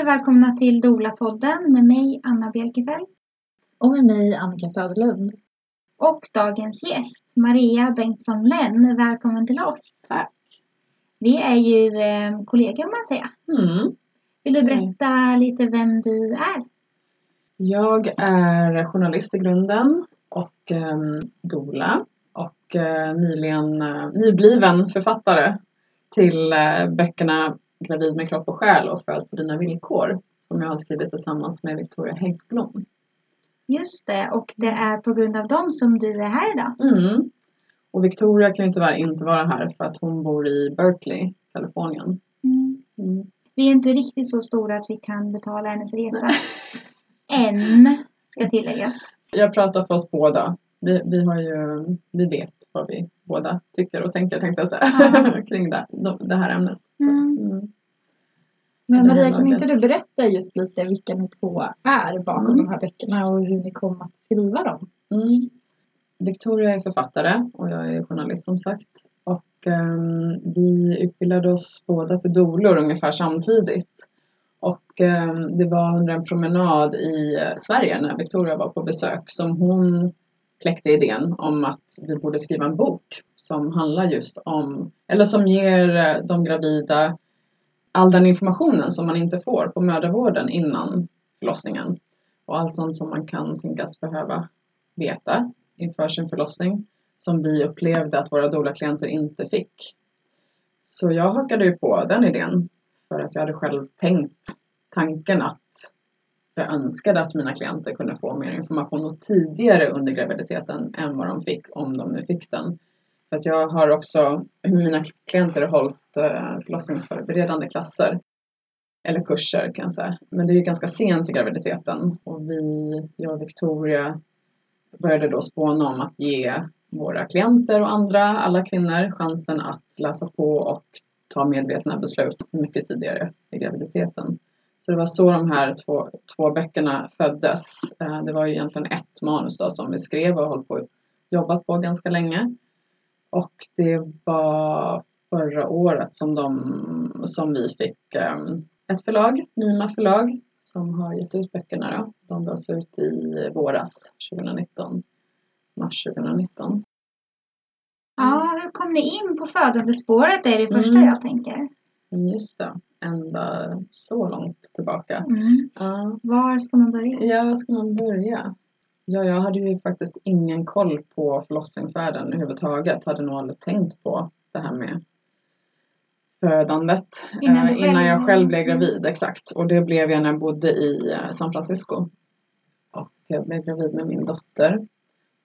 Och välkomna till Dola-podden med mig Anna Bjelkefelt Och med mig Annika Söderlund. och dagens gäst Maria Bengtsson Lenn. Välkommen till oss. Tack. Vi är ju eh, kollegor kan man säga. Mm. Vill du berätta lite vem du är? Jag är journalist i grunden och um, dola och eh, nyligen eh, nybliven författare till eh, böckerna Gravid med kropp och själ och Född på dina villkor som jag har skrivit tillsammans med Victoria Häggblom. Just det, och det är på grund av dem som du är här idag. Mm. Och Victoria kan ju tyvärr inte vara här för att hon bor i Berkeley, Kalifornien. Mm. Mm. Vi är inte riktigt så stora att vi kan betala hennes resa. Än, ska tilläggas. Jag pratar för oss båda. Vi, vi, har ju, vi vet vad vi båda tycker och tänker tänkte jag säga Ja. kring det, det här ämnet. Mm. mm. Men Maria, kan inte du berätta just lite vilka ni två är bakom Mm. de här böckerna och hur ni kom att skriva dem? Mm. Victoria är författare och jag är journalist som sagt. Och ehm, vi utbildade oss båda till dolor ungefär samtidigt. Och ehm, det var under en promenad i eh, Sverige när Victoria var på besök som hon kläckte idén om att vi borde skriva en bok som handlar just om, eller som ger eh, de gravida all den informationen som man inte får på mödravården innan förlossningen. Och allt sånt som man kan tänkas behöva veta inför sin förlossning som vi upplevde att våra doula-klienter inte fick. Så jag hakade ju på den idén för att jag hade själv tänkt tanken att jag önskade att mina klienter kunde få mer information och tidigare under graviditeten än vad de fick om de nu fick den. För att jag har också med mina klienter hållit eh, förlossningsförberedande klasser eller kurser kan jag säga. Men det är ju ganska sent i graviditeten och vi, jag och Victoria började då spåna om att ge våra klienter och andra, alla kvinnor, chansen att läsa på och ta medvetna beslut mycket tidigare i graviditeten. Så det var så de här två, två böckerna föddes. Eh, Det var ju egentligen ett manus då som vi skrev och hållit på jobbat på ganska länge. Och det var förra året som, de, som vi fick eh, ett förlag, Mima förlag, som har gett ut böckerna. Då. De gavs ut i våras 2019, mars 2019. Ja, hur kom ni in på födandespåret? Det är det första Mm. jag tänker. Mm, Just det, ända så långt tillbaka. Mm. Ja, Var ska man börja? ja var ska man börja? Ja, jag hade ju faktiskt ingen koll på förlossningsvärlden överhuvudtaget. Hade nog aldrig tänkt på det här med födandet Innan eh, du innan jag själv- blev gravid. Exakt. Och det blev jag när jag bodde i eh, San Francisco. Och jag blev gravid med min dotter.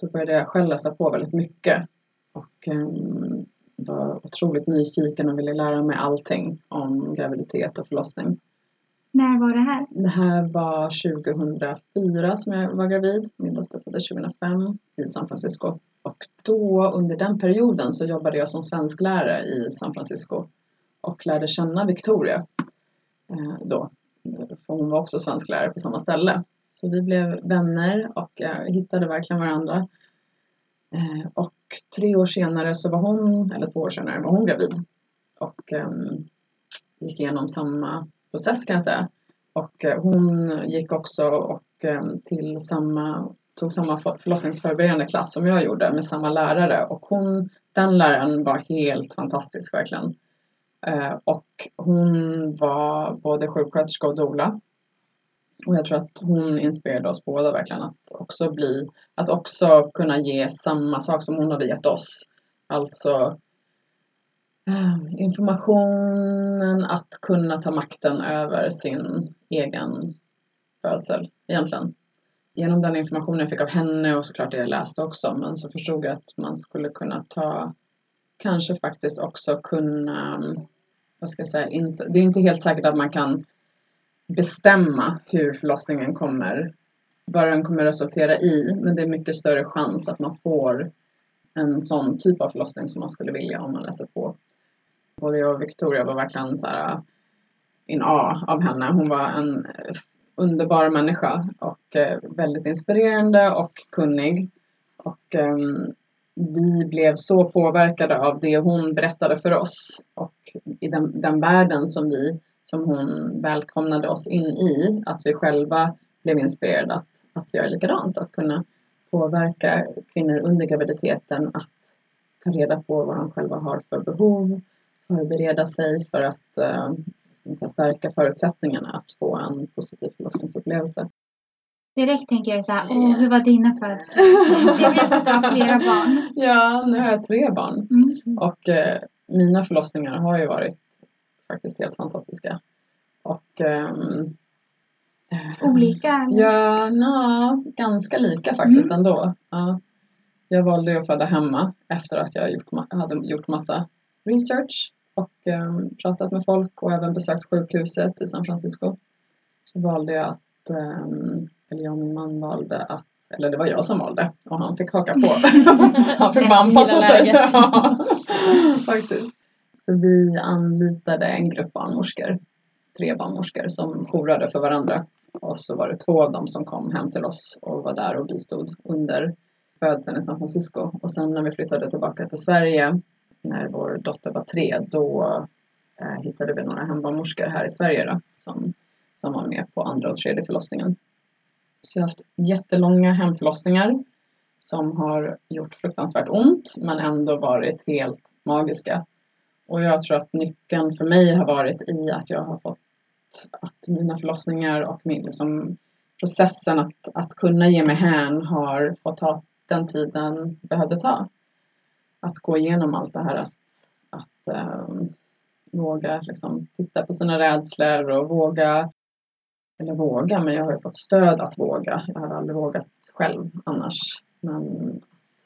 Då började jag själv läsa på väldigt mycket. Och ehm, var otroligt nyfiken och ville lära mig allting om graviditet och förlossning. När var det här? Det här var 2004 som jag var gravid. Min dotter föddes 2005 i San Francisco. Och då under den perioden så jobbade jag som svensklärare i San Francisco och lärde känna Victoria eh, då. För hon var också svensklärare på samma ställe. Så vi blev vänner och eh, hittade verkligen varandra. Eh, och tre år senare så var hon, eller två år senare var hon gravid. Och ehm, gick igenom samma process kan jag säga. Och eh, hon gick också och eh, till samma, tog samma förlossningsförberedande klass som jag gjorde med samma lärare. Och hon, den läraren var helt fantastisk verkligen. Eh, och hon var både sjuksköterska och doula. Och jag tror att hon inspirerade oss båda verkligen att också bli, att också kunna ge samma sak som hon hade gett oss. Alltså eh, informationen att kunna ta makten över sin egen födsel egentligen. Genom den informationen jag fick av henne och såklart det jag läste också men så förstod jag att man skulle kunna ta kanske faktiskt också kunna vad ska jag säga, inte, det är inte helt säkert att man kan bestämma hur förlossningen kommer, vad den kommer resultera i. Men det är mycket större chans att man får en sån typ av förlossning som man skulle vilja om man läser på. Både jag och Victoria var verkligen så här in A av henne. Hon var en underbar människa och eh, väldigt inspirerande och kunnig. Och ehm, vi blev så påverkade av det hon berättade för oss och i den, den världen som vi som hon välkomnade oss in i. Att vi själva blev inspirerade att, att göra likadant. Att kunna påverka kvinnor under graviditeten att ta reda på vad de själva har för behov. Förbereda sig för att eh, stärka förutsättningarna att få en positiv förlossningsupplevelse. Direkt tänker jag så här, åh hur var dina födelser? Jag vet att du har flera barn. Ja, nu har jag tre barn. Mm. Och eh, mina förlossningar har ju varit faktiskt helt fantastiska. Och eh, Olika? Ja, na, ganska lika faktiskt ändå. Ja. Jag valde att föda hemma efter att jag gjort, hade gjort massa research och ehm, pratat med folk och även besökt sjukhuset i San Francisco. Så valde jag att, ehm, eller jag och min man valde att, eller det var jag som valde och han fick haka på. han fick bara anpassa sig. Ja, faktiskt. Så vi anlitade en grupp barnmorskor, tre barnmorskor som jourade för varandra. Och så var det två av dem som kom hem till oss och var där och bistod under födseln i San Francisco. Och sen när vi flyttade tillbaka till Sverige, när vår dotter var tre, då eh, hittade vi några hembarnmorskor här i Sverige då, som, som var med på andra och tredje förlossningen. Så jag har haft jättelånga hemförlossningar som har gjort fruktansvärt ont men ändå varit helt magiska. Och jag tror att nyckeln för mig har varit i att jag har fått att mina förlossningar och min, liksom, processen att, att kunna ge mig hän har fått ta den tiden behövde ta. Att gå igenom allt det här att, att ehm, våga liksom, titta på sina rädslor och våga eller våga, men jag har ju fått stöd att våga. Jag hade aldrig vågat själv annars. Men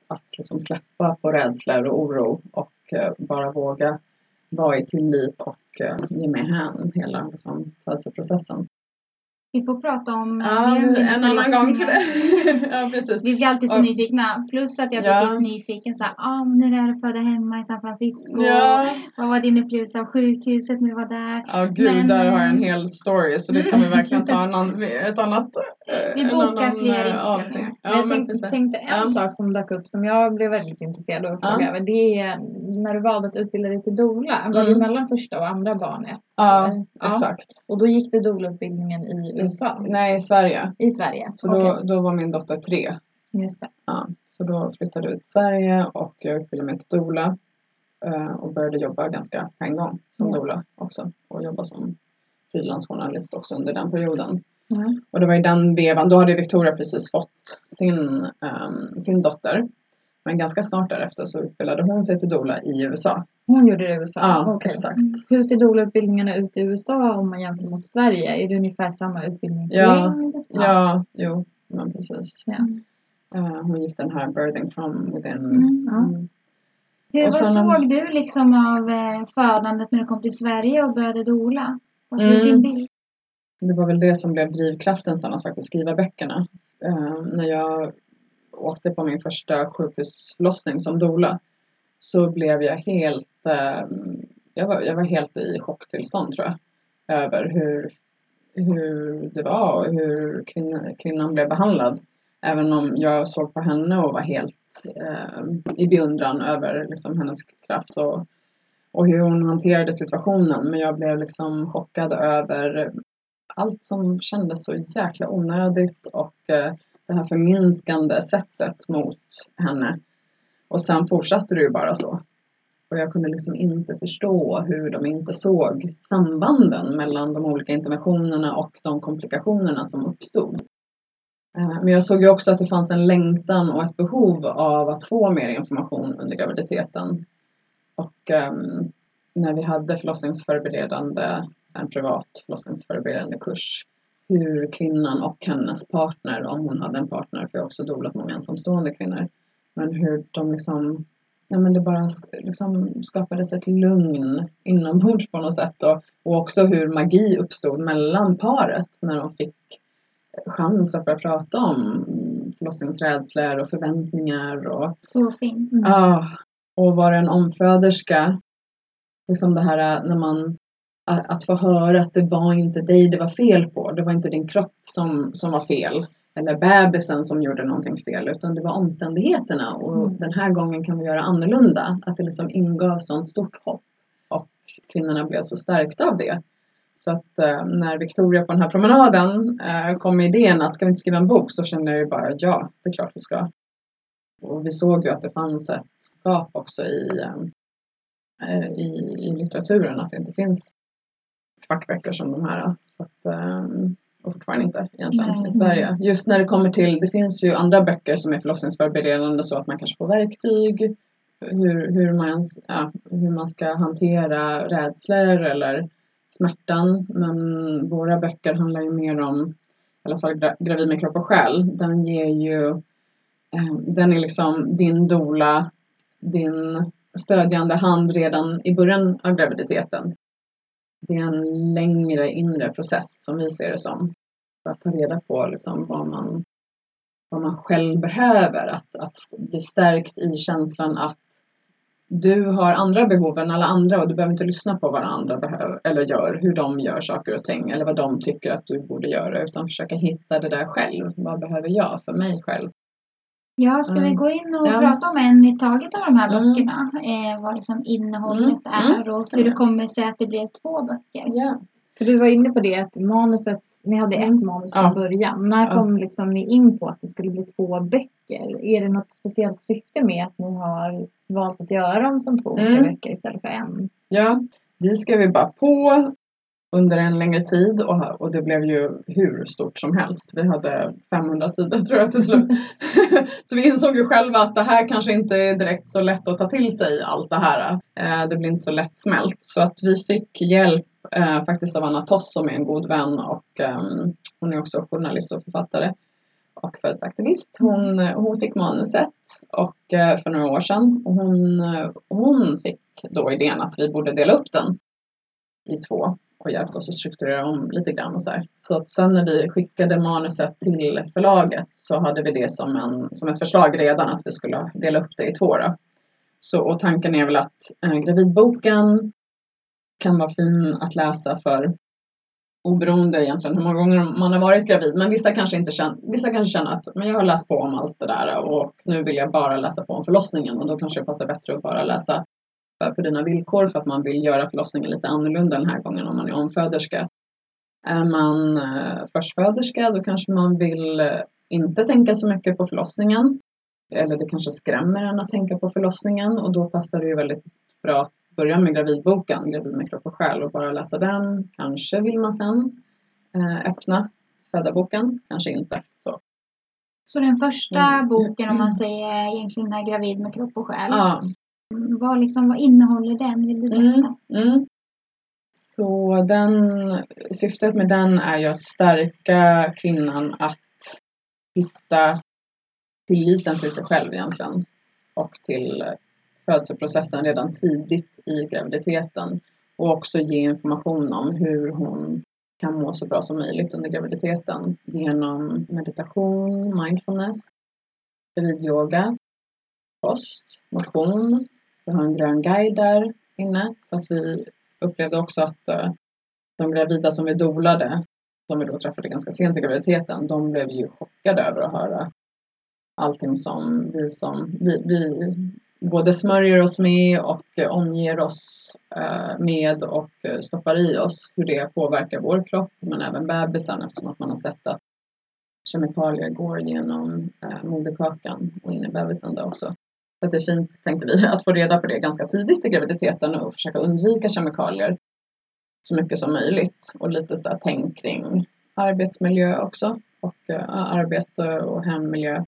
att liksom släppa på rädslor och oro och eh, bara våga vara i tillit och eh, ge med hän hela liksom, födelseprocessen. Vi får prata om eh, Ja, mer om dina en annan gång för förlossningar. det. ja, precis. Vi blir alltid så Och- nyfikna. Plus att jag blir Ja. typ nyfiken så här, ah, men hur är det att föda hemma i San Francisco? Ja, Vad var din upplevelse av sjukhuset när du var där? ja gud, Men, där har jag en eh, hel story så det kan vi verkligen ta en annan, ett annat eh, Vi en bokar annan, fler eh, inspelningar. avsnitt. Men Ja, jag men tänkte, tänkte en Ja. sak som dök upp som jag blev väldigt intresserad av att Ja. fråga över. Det är när du valde att utbilda dig till doula. Var Mm. det mellan första och andra barnet? Ja, Ja. exakt. Och då gick du doula-utbildningen i USA? Nej, i Sverige. I Sverige? Så då, Okej, då var min dotter tre. Just det. Ja, så då flyttade jag ut till Sverige och jag utbildade mig till doula. eh, Och började jobba ganska på en gång som Ja. doula också. Och jobba som frilansjournalist också under den perioden. Ja. Och det var i den vevan, då hade Victoria precis fått sin, ehm, sin dotter. Men ganska snart därefter så utbildade hon sig till doula i USA. Hon gjorde det i USA? Ja, Okej. exakt. Hur ser doula-utbildningarna ut i USA om man jämför mot Sverige? Är det ungefär samma utbildningslängd? Ja, jo, men precis. Ja. Eh, hon gick den här birthing from within. Mm, ja. Mm. Hur vad sen om- såg du liksom av eh, födandet när du kom till Sverige och började? Vad är Mm. din bild? Det var väl det som blev drivkraften sen att faktiskt skriva böckerna. Eh, när jag åkte på min första sjukhusförlossning som doula så blev jag helt, eh, jag, var, jag var helt i chocktillstånd tror jag. Över hur, hur det var och hur kvinna, kvinnan blev behandlad. Även om jag såg på henne och var helt eh, i beundran över liksom, hennes kraft och, och hur hon hanterade situationen. Men jag blev liksom chockad över allt som kändes så jäkla onödigt och eh, det här förminskande sättet mot henne. Och sen fortsatte det ju bara så. Och jag kunde liksom inte förstå hur de inte såg sambanden mellan de olika interventionerna och de komplikationerna som uppstod. Eh, men jag såg ju också att det fanns en längtan och ett behov av att få mer information under graviditeten. Och um, när vi hade förlossningsförberedande, en privat förlossningsförberedande kurs, hur kvinnan och hennes partner, om hon hade en partner, för jag har också dolat många ensamstående kvinnor, men hur de liksom, nej men det bara liksom skapades ett lugn inombords på något sätt och, och också hur magi uppstod mellan paret när de fick chans att börja prata om förlossningsrädslor och förväntningar och Så fint. Mm. Ja, och vara en omföderska. Liksom det här äh, när man att, att få höra att det var inte dig det var fel på. Det var inte din kropp som, som var fel. Eller bebisen som gjorde någonting fel. Utan det var omständigheterna. Och Mm. den här gången kan vi göra annorlunda. Att det liksom ingav sånt stort hopp. Och kvinnorna blev så stärkta av det. Så att eh, när Victoria på den här promenaden eh, kom med idén att ska vi inte skriva en bok så kände jag ju bara ja, det är klart vi ska. Och vi såg ju att det fanns ett gap också i, eh, i, i litteraturen, att det inte finns fackböcker som de här. Så att, eh, fortfarande inte egentligen Nej. i Sverige. Just när det kommer till, det finns ju andra böcker som är förlossningsförberedande så att man kanske får verktyg hur, hur, man, ja, hur man ska hantera rädslor eller smärtan. Men våra böcker handlar ju mer om, i alla fall gra- Gravid med kropp och själ, den ger ju, eh, den är liksom din dola, din stödjande hand redan i början av graviditeten. Det är en längre inre process som vi ser det som. För att ta reda på liksom vad, man, vad man själv behöver. Att, att bli stärkt i känslan att du har andra behov än alla andra och du behöver inte lyssna på vad andra behöver, eller gör, hur de gör saker och ting eller vad de tycker att du borde göra utan försöka hitta det där själv. Vad behöver jag för mig själv? Ja, ska vi Mm. gå in och Ja. prata om en i taget av de här Mm. böckerna? Eh, vad liksom innehållet Mm. är och hur det kommer sig att det blev två böcker. Ja. För du var inne på det att manuset, ni hade Mm. ett manus från Ja. början. När Ja. kom liksom ni in på att det skulle bli två böcker? Är det något speciellt syfte med att ni har valt att göra dem som två olika Mm. böcker istället för en? Ja, vi skrev ju bara på under en längre tid och, och det blev ju hur stort som helst. Vi hade 500 sidor tror jag till slut. så vi insåg ju själva att det här kanske inte är direkt så lätt att ta till sig allt det här. Eh, det blir inte så lätt smält. Så att vi fick hjälp eh, faktiskt av Anna Toss som är en god vän och ehm, hon är också journalist och författare och födelseaktivist. Hon, eh, hon fick manuset och, eh, för några år sedan och hon, eh, hon fick då idén att vi borde dela upp den i två och hjälpt oss att strukturera om lite grann och så här. Så att sen när vi skickade manuset till förlaget så hade vi det som, en, som ett förslag redan att vi skulle dela upp det i två då. Så, och tanken är väl att eh, gravidboken kan vara fin att läsa för oberoende egentligen hur många gånger man har varit gravid. Men vissa kanske inte känner, vissa kanske känner att men jag har läst på om allt det där och nu vill jag bara läsa på om förlossningen och då kanske det passar bättre att bara läsa för- på dina villkor för att man vill göra förlossningen lite annorlunda den här gången om man är omföderska. Är man eh, förstföderska då kanske man vill eh, inte tänka så mycket på förlossningen. Eller det kanske skrämmer en att tänka på förlossningen och då passar det ju väldigt bra att börja med gravidboken, Gravid med kropp och själ och bara läsa den. Kanske vill man sen eh, öppna födarboken, kanske inte. Så. Så den första Mm. boken om man säger är egentligen är gravid med kropp och själ. Ja, Vad, liksom, vad innehåller den? Vill du berätta? Mm, mm. Så den, syftet med den är ju att stärka kvinnan att hitta tilliten till sig själv egentligen och till födelseprocessen redan tidigt i graviditeten och också ge information om hur hon kan må så bra som möjligt under graviditeten genom meditation, mindfulness, gravidyoga, kost, motion. Vi har en grön guide där inne Fast vi upplevde också att eh, de gravida som vi dolade, som vi då träffade ganska sent i graviditeten, de blev ju chockade över att höra allting som vi som vi, vi både smörjer oss med och omger oss eh, med och stoppar i oss, hur det påverkar vår kropp men även bebisen eftersom att man har sett att kemikalier går genom eh, moderkakan och in i bebisen då också. Att det är fint, tänkte vi, att få reda på det ganska tidigt i graviditeten och försöka undvika kemikalier så mycket som möjligt. Och lite så här tänk kring arbetsmiljö också och eh, arbete och hemmiljö.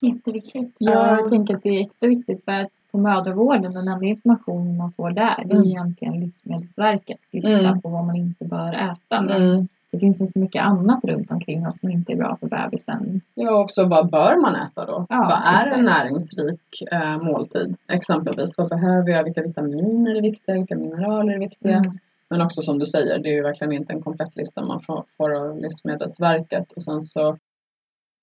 Jätteviktigt. Ja, jag tänker att det är extra viktigt för att på mödravården, den enda information man får där, det är Mm. egentligen Livsmedelsverkets lista Mm. på vad man inte bör äta. Men Mm. Det finns ju så mycket annat runt omkring oss som inte är bra för bebisen. Ja, också vad bör man äta då? Ja, vad är en exakt. näringsrik eh, måltid? Exempelvis, vad behöver jag? Vilka vitaminer är viktiga? Vilka mineraler är viktiga? Mm. Men också som du säger, det är ju verkligen inte en komplett lista man får, får av Livsmedelsverket. Och sen så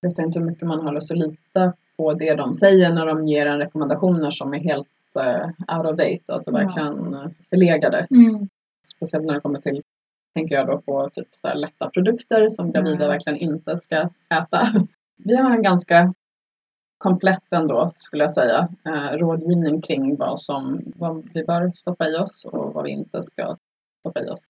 vet jag inte hur mycket man har lust att lita på det de säger när de ger en rekommendationer som är helt eh, out of date, alltså Ja. verkligen eh, förlegade. Mm. Speciellt när det kommer till, tänker jag då på typ så lätta produkter som gravida Mm. verkligen inte ska äta. Vi har en ganska komplett ändå, skulle jag säga, eh, rådgivning kring vad, som, vad vi bör stoppa i oss och vad vi inte ska stoppa i oss.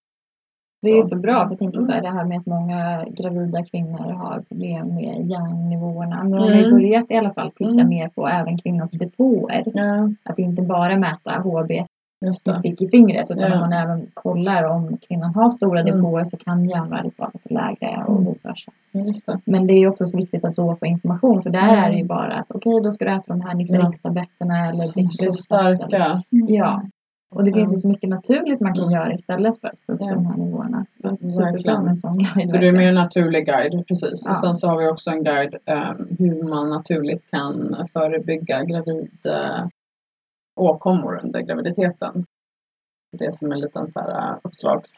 Det är Så. bra, för jag tänker så här, det här med att många gravida kvinnor har problem med järnnivåerna. Nu har man ju Mm. börjat i alla fall titta Mm. mer på även kvinnors depåer. Ja, Att inte bara mäta HB. Stick i fingret utan Ja. man även kollar om kvinnan har stora Mm. depåer så kan järnvärdet vara lite lägre och Mm. vice versa. Ja, det. Men det är också så viktigt att då få information för där Mm. är det ju bara att okej då ska du äta de här Nifrix-tabletterna eller Så, dricka så starka. Mm. Ja. Och det finns ju Mm. så mycket naturligt man kan Mm. göra istället för att få upp Ja. de här nivåerna. Så Ja. Så det är mer en naturlig guide, precis. Ja. Och sen så har vi också en guide eh, hur man naturligt kan förebygga gravid eh, åkommor under graviditeten. Det är som en liten, så här, eh, uppslags,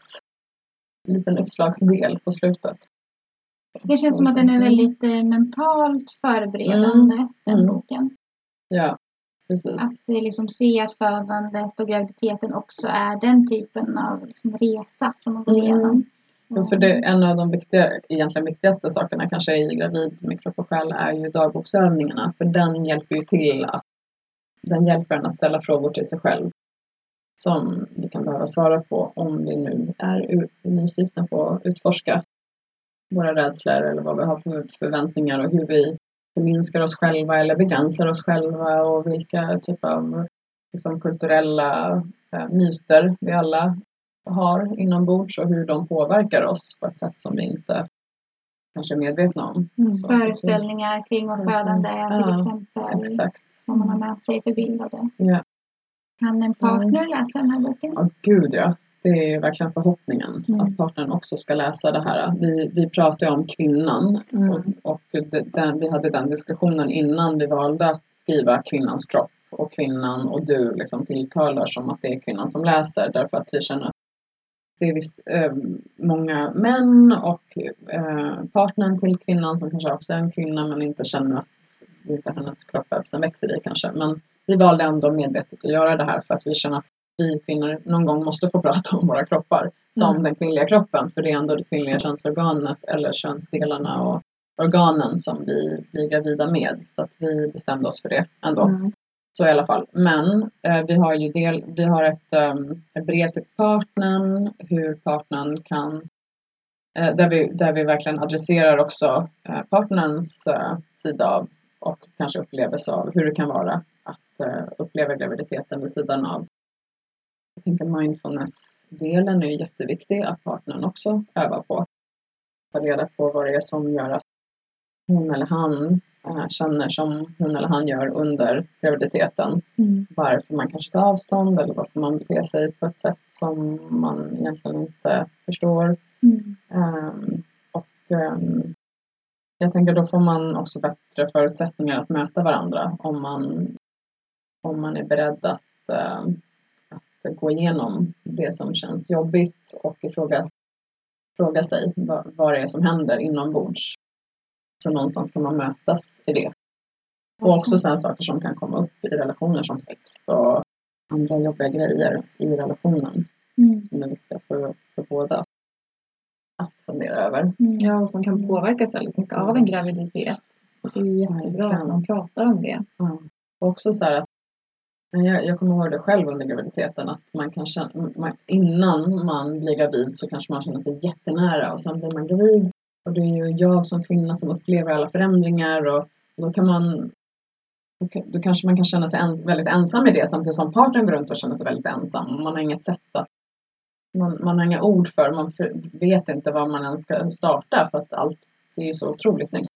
liten uppslagsdel på slutet. Det känns som att den är väldigt eh, mentalt förberedande, den Mm. boken. Ja, precis. Att eh, liksom se att födandet och graviditeten också är den typen av liksom, resa som man går Mm. igenom. Ja, för det, en av de viktiga, egentligen viktigaste sakerna kanske i gravid med kropp och själ är ju dagboksövningarna. För den hjälper ju till att den hjälper en att ställa frågor till sig själv. Som vi kan behöva svara på om vi nu är nyfikna på att utforska våra rädslor eller vad vi har för förväntningar och hur vi förminskar oss själva eller begränsar oss själva och vilka typer av liksom, kulturella eh, myter vi alla har inombords och hur de påverkar oss på ett sätt som vi inte kanske är medvetna om. Mm. Så- så- Föreställningar kring vad födande är till Ja, exempel. Exakt. Vad man har med sig för bild av det. Ja. Kan en partner läsa den här boken? Ja, gud ja. Det är verkligen förhoppningen Mm. att partnern också ska läsa det här. Vi, vi pratar ju om kvinnan Mm. och, och den, vi hade den diskussionen innan vi valde att skriva kvinnans kropp och kvinnan och du liksom tilltalar som att det är kvinnan som läser därför att vi känner att det är viss, eh, många män och eh, partnern till kvinnan som kanske också är en kvinna men inte känner att det inte är hennes kropp som växer i kanske. Men vi valde ändå medvetet att göra det här för att vi känner att vi kvinnor någon gång måste få prata om våra kroppar som Mm. den kvinnliga kroppen för det är ändå det kvinnliga könsorganet eller könsdelarna och organen som vi blir gravida med. Så att vi bestämde oss för det ändå. Mm. Så i alla fall. Men eh, vi har ju del, vi har ett, um, ett brev till partnern, hur partnern kan eh, där, vi, där vi verkligen adresserar också eh, partnerns eh, sida av och kanske upplevelse av hur det kan vara att eh, uppleva graviditeten vid sidan av. Jag tänker mindfulness-delen är ju jätteviktig att partnern också övar på. Ta reda på vad det är som gör att hon eller han känner som hon eller han gör under graviditeten. Mm. Varför man kanske tar avstånd eller varför man beter sig på ett sätt som man egentligen inte förstår. Mm. Ehm, och ehm, jag tänker då får man också bättre förutsättningar att möta varandra om man, om man är beredd att, ehm, att gå igenom det som känns jobbigt och ifråga, fråga sig vad, vad det är som händer inombords. Så någonstans kan man mötas i det. Och också sen saker som kan komma upp i relationer som sex och andra jobbiga grejer i relationen Mm. som är viktiga för, för båda att fundera över. Mm. Ja, och som kan påverkas väldigt mycket av en graviditet. Så det är jättebra att man pratar om det. Ja. Och också så här att jag, jag kommer ihåg det själv under graviditeten att man kan känna, man, innan man blir gravid så kanske man känner sig jättenära och sen blir man gravid och det är ju jag som kvinna som upplever alla förändringar och då kan man då, då kanske man kan känna sig en, väldigt ensam i det samtidigt som partnern går runt och känner sig väldigt ensam. Man har inget sätt att man, man har inga ord för, man för, vet inte var man ens ska starta för att allt det är ju så otroligt negativt.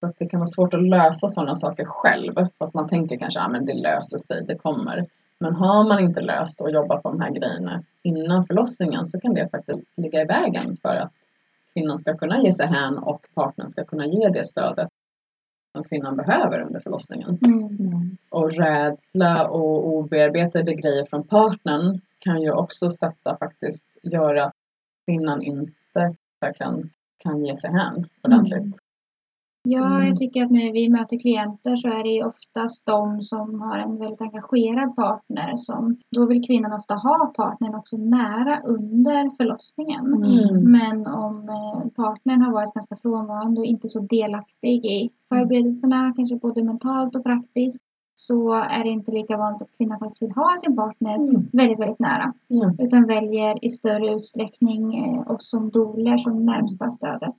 Så att det kan vara svårt att lösa sådana saker själv. Fast man tänker kanske att ah, men det löser sig, det kommer. Men har man inte löst och jobbat på de här grejerna innan förlossningen så kan det faktiskt ligga i vägen för att kvinnan ska kunna ge sig hän och partnern ska kunna ge det stödet som kvinnan behöver under förlossningen. Mm. Och rädsla och obearbetade grejer från partnern kan ju också sätta faktiskt göra att kvinnan inte verkligen kan ge sig hän ordentligt. Ja, jag tycker att när vi möter klienter så är det oftast de som har en väldigt engagerad partner som då vill kvinnan ofta ha partnern också nära under förlossningen. Mm. Men om eh, partnern har varit ganska frånvarande och inte så delaktig i förberedelserna, kanske både mentalt och praktiskt, så är det inte lika vanligt att kvinnan faktiskt vill ha sin partner Mm. väldigt, väldigt nära. Ja. Utan väljer i större utsträckning eh, oss som doler som närmsta stödet.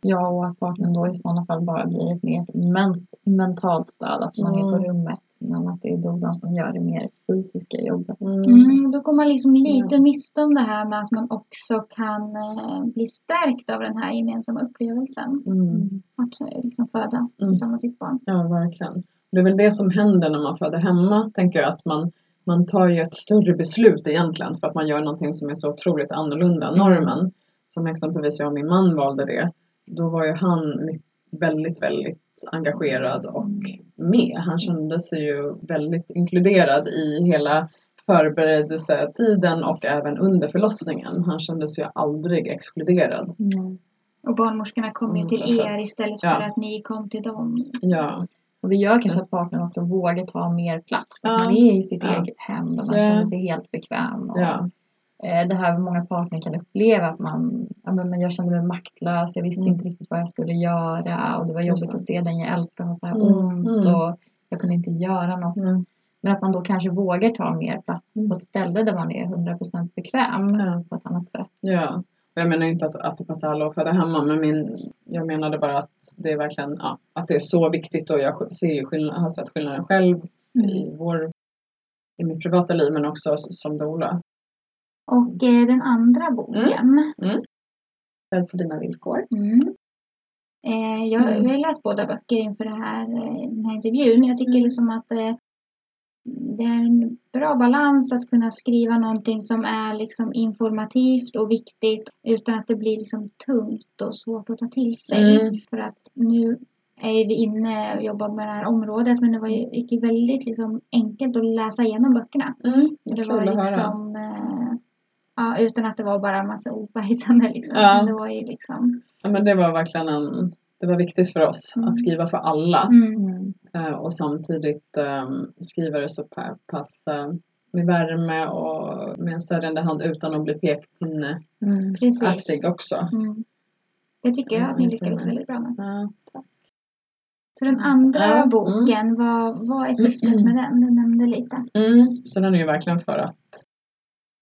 Ja, och att partnern då i sådana fall bara blir ett mer mentalt stöd, att man är på Mm. rummet. Men att det är dolan som gör det mer fysiska jobbet. Mm, då går man liksom lite miste om det här med att man också kan eh, bli stärkt av den här gemensamma upplevelsen. Mm. Att eh, liksom föda Mm. tillsammans sitt barn. Ja, verkligen. Det är väl det som händer när man föder hemma, tänker jag. Att man, man tar ju ett större beslut egentligen för att man gör någonting som är så otroligt annorlunda än Mm. normen. Som exempelvis jag och min man valde det. Då var ju han väldigt, väldigt engagerad och med. Han kände sig ju väldigt inkluderad i hela förberedelsetiden och även under förlossningen. Han kände sig ju aldrig exkluderad. Mm. Och barnmorskorna kom ju Mm, till er istället Ja. för att ni kom till dem. Ja, Och det gör kanske att partnern också vågar ta mer plats. Att Ja. man är i sitt Ja. eget hem där man känner sig helt bekväm. Och, ja, eh, Det här många partner kan uppleva att man, ja, men jag kände mig maktlös, jag visste Mm. inte riktigt vad jag skulle göra och det var jobbigt att se den jag älskar ha så här Mm. ont Mm. och jag kunde inte göra något. Mm. Men att man då kanske vågar ta mer plats Mm. på ett ställe där man är 100% bekväm på ett annat sätt. Ja, och jag menar inte att, att det passar alla att föda hemma men min, jag menade bara att det är verkligen ja, att det är så viktigt och jag ser ju skillnad, har sett skillnaden själv i, vår, i mitt privata liv men också som doula. Och eh, den andra boken. Född på dina villkor. Mm. Eh, jag, Mm. jag har läst båda böcker inför det här, eh, den här intervjun. Jag tycker Mm. liksom att eh, det är en bra balans att kunna skriva någonting som är liksom informativt och viktigt utan att det blir liksom tungt och svårt att ta till sig. Mm. För att nu är vi inne och jobbar med det här området men det var ju gick ju väldigt liksom enkelt att läsa igenom böckerna. Mm. Det Kul var liksom, eh, ja, utan att det var bara en massa ordbajsande liksom. Ja. Men det var ju liksom, Ja, men det var verkligen en, det var viktigt för oss Mm. att skriva för alla mm, Mm. Och samtidigt eh, skriva det så pa- pass eh, med värme och med en stödjande hand utan att bli pekpinneaktig Mm. också. Mm. Det tycker jag att ni Mm, lyckades mm. väldigt bra med. Ja, Så den andra Ja, mm. boken, vad, vad är syftet med den? Du nämnde lite. Mm, så den är ju verkligen för att,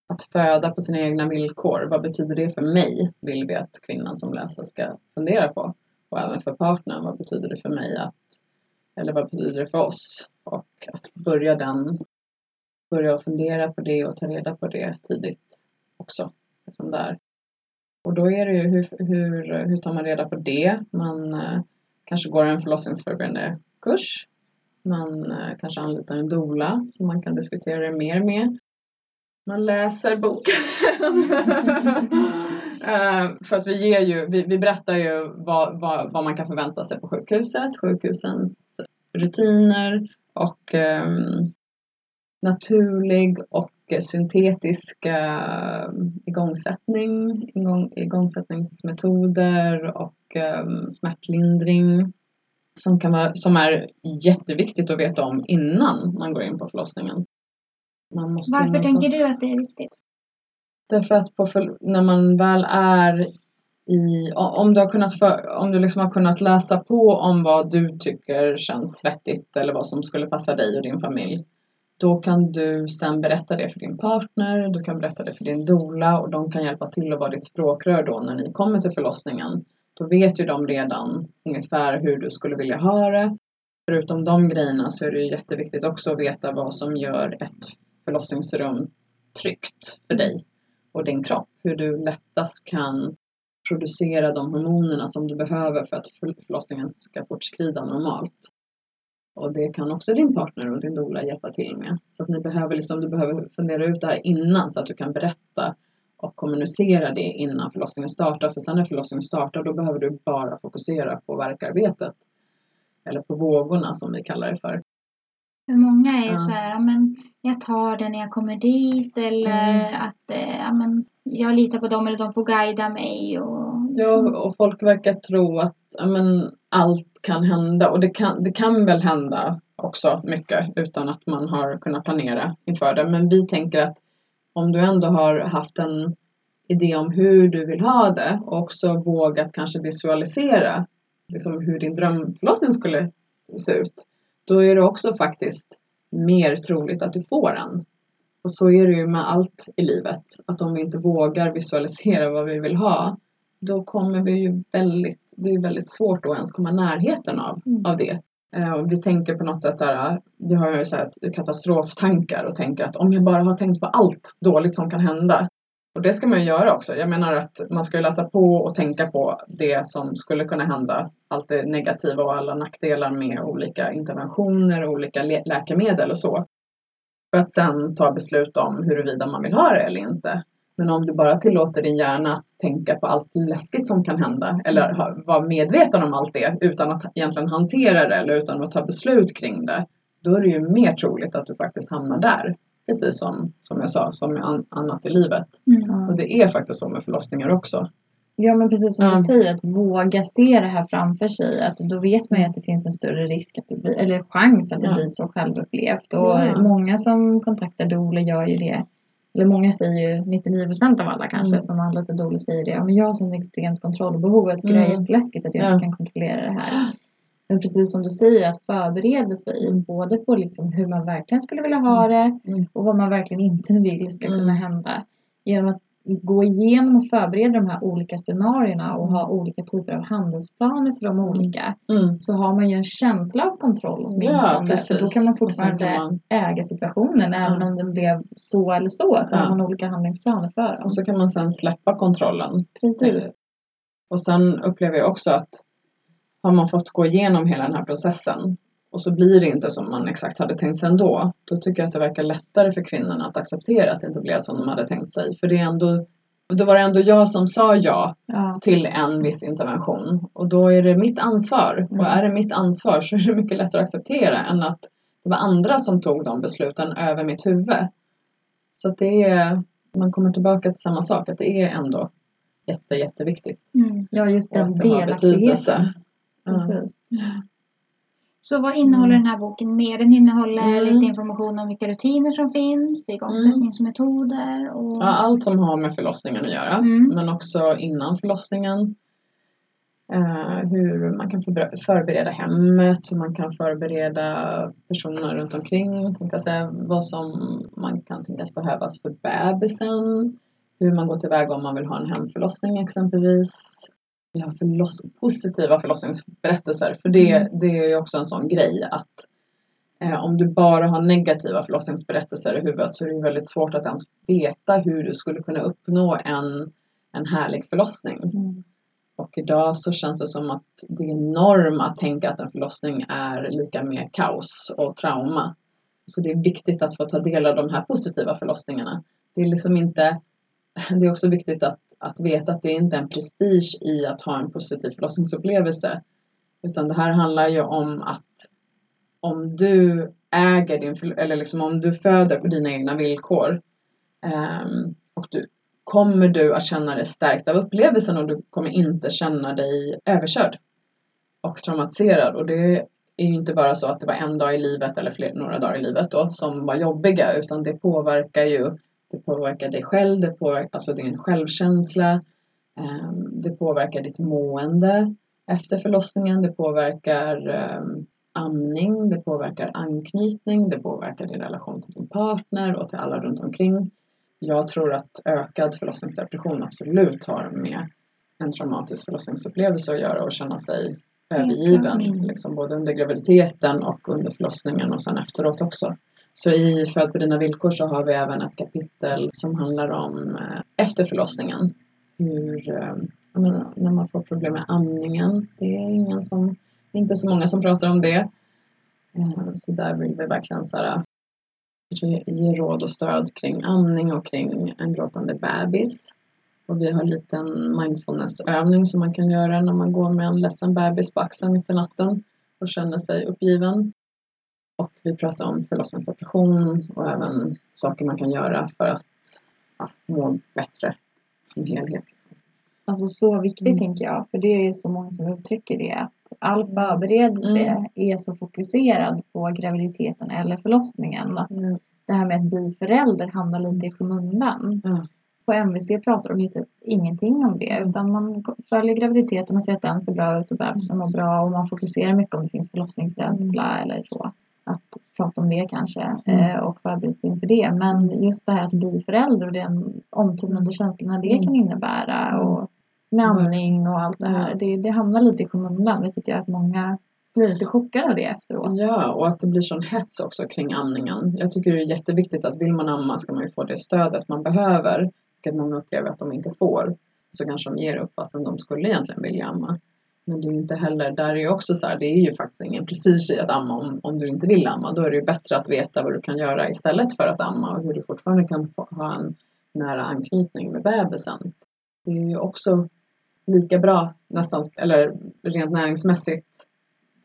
att föda på sina egna villkor. Vad betyder det för mig? Vill vi att kvinnan som läser ska fundera på. Och även för partnern, vad betyder det för mig att, eller vad betyder det för oss? Och att börja den, börja fundera på det och ta reda på det tidigt också. Liksom där. Och då är det ju hur, hur, hur tar man reda på det? Man eh, kanske går en förlossningsförberedande kurs man eh, kanske anlitar en doula som man kan diskutera det mer med. Man läser boken. Eh, för att vi ger ju, vi, vi berättar ju vad, vad, vad man kan förvänta sig på sjukhuset, sjukhusens rutiner och ehm, naturlig och syntetisk eh, igångsättning, igång, igångsättningsmetoder och ehm, smärtlindring som, kan vara, som är jätteviktigt att veta om innan man går in på förlossningen. Varför någonstans- tänker du att det är viktigt? Därför att på för, när man väl är i, om du, har kunnat för, om du liksom har kunnat läsa på om vad du tycker känns svettigt eller vad som skulle passa dig och din familj. Då kan du sen berätta det för din partner, du kan berätta det för din doula och de kan hjälpa till att vara ditt språkrör då när ni kommer till förlossningen. Då vet ju de redan ungefär hur du skulle vilja ha det. Förutom de grejerna så är det ju jätteviktigt också att veta vad som gör ett förlossningsrum tryggt för dig och din kropp. Hur du lättast kan producera de hormonerna som du behöver för att förlossningen ska fortskrida normalt. Och det kan också din partner och din doula hjälpa till med. Så att ni behöver liksom, du behöver fundera ut det här innan så att du kan berätta och kommunicera det innan förlossningen startar. För sen när förlossningen startar då behöver du bara fokusera på verkarbetet. Eller på vågorna som vi kallar det för. För många är ju Ja. så här, ja, men jag tar det när jag kommer dit eller Mm. att eh, ja, men jag litar på dem eller de får guida mig. Och, Ja, liksom. och folk verkar tro att ja, men, allt kan hända och det kan, det kan väl hända också mycket utan att man har kunnat planera inför det. Men vi tänker att om du ändå har haft en idé om hur du vill ha det och också vågat kanske visualisera liksom, hur din drömförlossning skulle se ut. Då är det också faktiskt mer troligt att du får en. Och så är det ju med allt i livet, att om vi inte vågar visualisera vad vi vill ha, då kommer vi ju väldigt, det är väldigt svårt att ens komma i närheten av, Mm. av det. Eh, och vi tänker på något sätt så här, vi har ju så här katastroftankar och tänker att om jag bara har tänkt på allt dåligt som kan hända. Och det ska man ju göra också. Jag menar att man ska ju läsa på och tänka på det som skulle kunna hända. Allt det negativa och alla nackdelar med olika interventioner och olika lä- läkemedel och så. För att sen ta beslut om huruvida man vill ha det eller inte. Men om du bara tillåter din hjärna att tänka på allt läskigt som kan hända eller vara medveten om allt det utan att egentligen hantera det eller utan att ta beslut kring det. Då är det ju mer troligt att du faktiskt hamnar där. Precis som, som jag sa, som med an, annat i livet. Mm. Och det är faktiskt så med förlossningar också. Ja men precis som Ja. du säger, att våga se det här framför sig. Att då vet man ju att det finns en större risk att det blir, eller chans att det Ja. blir så självupplevt. Och Ja. många som kontaktar doula gör ju det. Eller många säger ju, 99% av alla kanske Mm. som anlitar doula säger det. Ja, men jag har sånt extremt kontrollbehov jag tycker det är Mm. jätteläskigt att jag Ja. inte kan kontrollera det här. Men precis som du säger, att förbereda sig både på liksom hur man verkligen skulle vilja ha det Mm. och vad man verkligen inte vill ska Mm. kunna hända. Genom att gå igenom och förbereda de här olika scenarierna och ha olika typer av handelsplaner för de Mm. olika Mm. så har man ju en känsla av kontroll åtminstone. Ja. För då kan man fortfarande kan man- äga situationen även om den blev så eller så. Så Ja. har man olika handlingsplaner för dem. Och så kan man sen släppa kontrollen. Precis. Och sen upplever jag också att har man fått gå igenom hela den här processen och så blir det inte som man exakt hade tänkt sig ändå. Då tycker jag att det verkar lättare för kvinnorna att acceptera att det inte blev som de hade tänkt sig. För det är ändå, då var det ändå jag som sa ja Ja. till en viss intervention. Och då är det mitt ansvar. Mm. Och är det mitt ansvar så är det mycket lättare att acceptera än att det var andra som tog de besluten över mitt huvud. Så att det är, man kommer tillbaka till samma sak, att det är ändå jätte, jätteviktigt. Mm. ja, just den delaktigheten. Precis. Så vad innehåller den här boken mer? Den innehåller Mm. lite information om vilka rutiner som finns, igångsättningsmetoder och... Ja, allt som har med förlossningen att göra, Mm. men också innan förlossningen. Eh, hur man kan förber- förbereda hemmet, hur man kan förbereda personer runt omkring. Tänkte jag säga, vad som man kan tänkas behövas för bebisen. Hur man går tillväga om man vill ha en hemförlossning exempelvis. Vi har förloss- positiva förlossningsberättelser, för det, Mm. det är ju också en sån grej att Eh, om du bara har negativa förlossningsberättelser i huvudet så är det väldigt svårt att ens veta hur du skulle kunna uppnå en, en härlig förlossning. Mm. Och idag så känns det som att det är norm att tänka att en förlossning är lika med kaos och trauma. Så det är viktigt att få ta del av de här positiva förlossningarna. Det är liksom inte det är också viktigt att, att veta att det inte är en prestige i att ha en positiv förlossningsupplevelse. Utan det här handlar ju om att om du äger din, eller liksom om du föder på dina egna villkor um, och du, kommer du att känna dig stärkt av upplevelsen och du kommer inte känna dig överkörd och traumatiserad. Och det är ju inte bara så att det var en dag i livet eller fler, några dagar i livet då som var jobbiga utan det påverkar ju det påverkar dig själv, det påverkar alltså din självkänsla, ehm, det påverkar ditt mående efter förlossningen, det påverkar ehm, amning, det påverkar anknytning, det påverkar din relation till din partner och till alla runt omkring. Jag tror att ökad förlossningsdepression absolut har med en traumatisk förlossningsupplevelse att göra och känna sig övergiven. Liksom både under graviditeten och under förlossningen och sen efteråt också. Så i Föd på dina villkor så har vi även ett kapitel som handlar om eh, efter förlossningen. Hur, eh, menar, när man får problem med amningen. Det är ingen som, inte så många som pratar om det. Eh, så där vill vi verkligen så här, ge, ge råd och stöd kring amning och kring en gråtande bebis. Och vi har en liten mindfulnessövning som man kan göra när man går med en ledsen bebis på axeln mitt i natten och känner sig uppgiven. Och vi pratar om förlossningsdepression och även saker man kan göra för att ja, må bättre som helhet. Alltså så viktigt Mm. tänker jag. För det är ju så många som uttrycker det. Att all förberedelse Mm. är så fokuserad på graviditeten eller förlossningen. Att Mm. det här med att bli förälder hamnar lite i skymundan. Ja. på MVC pratar de ju typ ingenting om det utan man följer graviditeten och ser att den ser bra ut och bebisen mår bra och man fokuserar mycket om det finns förlossningsrädsla eller så. Att prata om det kanske eh, och förbereda sig inför det. Men just det här att bli förälder och den omtumlande känslorna det kan innebära och med amning och allt det här. Det, det hamnar lite i skymundan vilket gör att många blir lite chockade av det efteråt. Ja, och att det blir sån hets också kring amningen. Jag tycker det är jätteviktigt att vill man amma ska man ju få det stödet man behöver. Vilket många upplever att de inte får. Så kanske de ger upp fastän de skulle egentligen vilja amma. Men det är ju inte heller, där är ju också så här, det är ju faktiskt ingen prestige i att amma om, om du inte vill amma. Då är det ju bättre att veta vad du kan göra istället för att amma och hur du fortfarande kan få, ha en nära anknytning med bebisen. Det är ju också lika bra nästan, eller rent näringsmässigt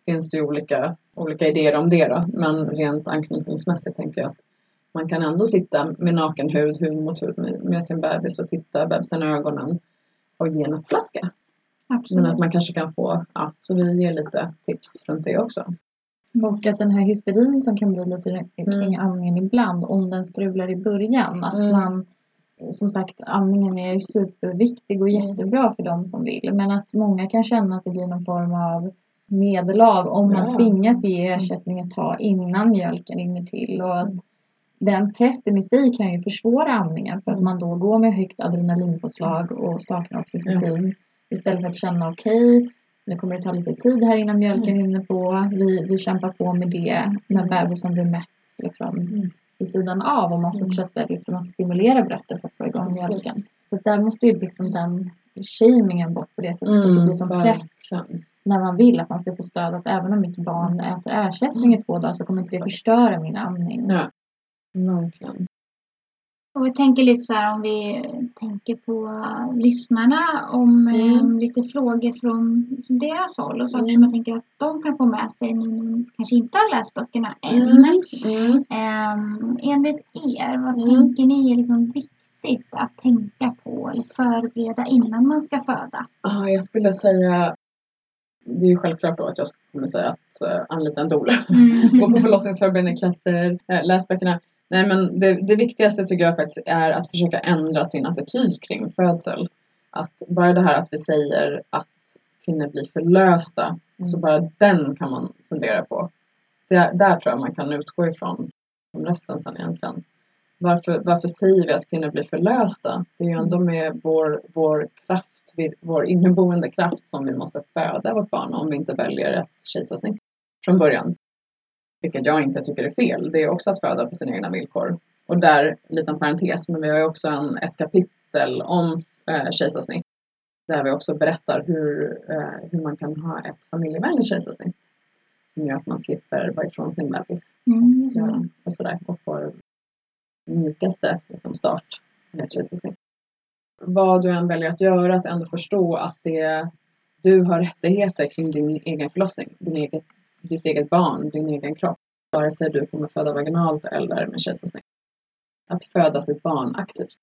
finns det ju olika, olika idéer om det då. Men rent anknytningsmässigt tänker jag att man kan ändå sitta med naken hud, hud mot hud med, med sin bebis och titta bebisen i ögonen och ge en flaska. Absolut. Men att man kanske kan få, ja, så vi ger lite tips runt det också. Och att den här hysterin som kan bli lite kring amningen ibland, om den strular i början. Att Mm. man, som sagt, amningen är superviktig och jättebra för de som vill. Men att många kan känna att det blir någon form av nederlag om man Ja. tvingas ge ersättning ett tag innan mjölken rinner till. Och att den pressen i sig kan ju försvåra amningen för att man då går med högt adrenalinpåslag och saknar oxytocin. Istället för att känna okej, nu kommer det ta lite tid här innan mjölken rinner på. Vi, vi kämpar på med det när bebisen blir mätt liksom, Mm. vid sidan av och man Mm. fortsätter liksom, att stimulera bröstet för att få igång Precis. mjölken. Så där måste ju liksom den shamingen bort på det sättet. att det blir som press när man vill att man ska få stöd att även om mitt barn äter ersättning i två dagar så kommer inte det förstöra min amning. Ja, verkligen. Och jag tänker lite så här om vi tänker på lyssnarna om Mm. eh, lite frågor från liksom, deras håll och saker Mm. som jag tänker att de kan få med sig nu när de kanske inte har läst böckerna än. Mm. Ehm, enligt er, vad Mm. tänker ni är liksom viktigt att tänka på eller förbereda innan man ska föda? Ah, jag skulle säga, det är ju självklart då att jag kommer säga att uh, anlita en doula. Mm. Gå på förlossningsförberedande klasser, äh, läs böckerna. Nej men det, det viktigaste tycker jag faktiskt är att försöka ändra sin attityd kring födsel. Att bara det här att vi säger att kvinnor blir förlösta, så bara den kan man fundera på. Det, där tror jag man kan utgå ifrån om resten sen egentligen. Varför, varför säger vi att kvinnor blir förlösta? Det är ju ändå med vår, vår kraft, vår inneboende kraft som vi måste föda vårt barn om vi inte väljer ett kejsarsnitt från början. Vilket jag inte tycker är fel. Det är också att föda på sina egna villkor. Och där, liten parentes, men vi har ju också en, ett kapitel om eh, kejsarsnitt. Där vi också berättar hur, eh, hur man kan ha ett familjevänligt kejsarsnitt. Som gör att man slipper vara ifrån sin bebis. Mm. Ja, och sådär. Och får mjukaste liksom, start med ett kejsarsnitt. Vad du än väljer att göra, att ändå förstå att det, du har rättigheter kring din egen förlossning. Din eget, ditt eget barn, din egen kropp. Vare sig du kommer föda vaginalt eller med kejsarsnitt. Att föda sitt barn aktivt.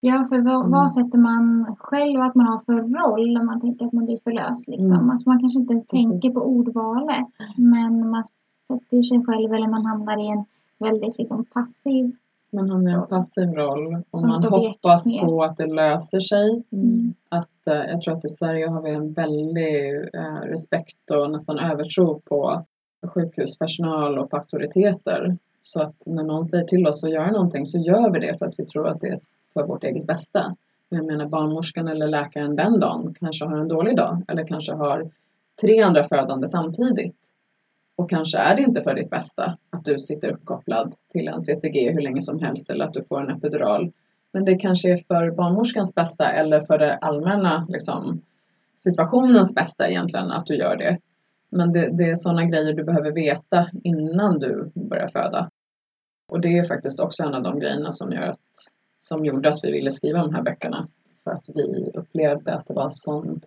Ja, för vad, Mm. vad sätter man själv att man har för roll när man tänker att man blir förlöst? Liksom? Mm. Alltså man kanske inte ens Precis. tänker på ordvalet. Men man sätter sig själv eller man hamnar i en väldigt liksom, passiv. Man har en passiv roll och Som man hoppas på att det löser sig. Mm. att eh, jag tror att i Sverige har vi en väldig eh, respekt och nästan övertro på sjukhuspersonal och på auktoriteter. Så att när någon säger till oss att göra någonting så gör vi det för att vi tror att det är för vårt eget bästa. Men Jag menar barnmorskan eller läkaren den dagen kanske har en dålig dag eller kanske har tre andra födande samtidigt. Och kanske är det inte för ditt bästa att du sitter uppkopplad till en CTG hur länge som helst eller att du får en epidural. Men det kanske är för barnmorskans bästa eller för den allmänna liksom, situationens bästa egentligen att du gör det. Men det, det är sådana grejer du behöver veta innan du börjar föda. Och det är faktiskt också en av de grejerna som, gör att, som gjorde att vi ville skriva de här böckerna. För att vi upplevde att det var sån,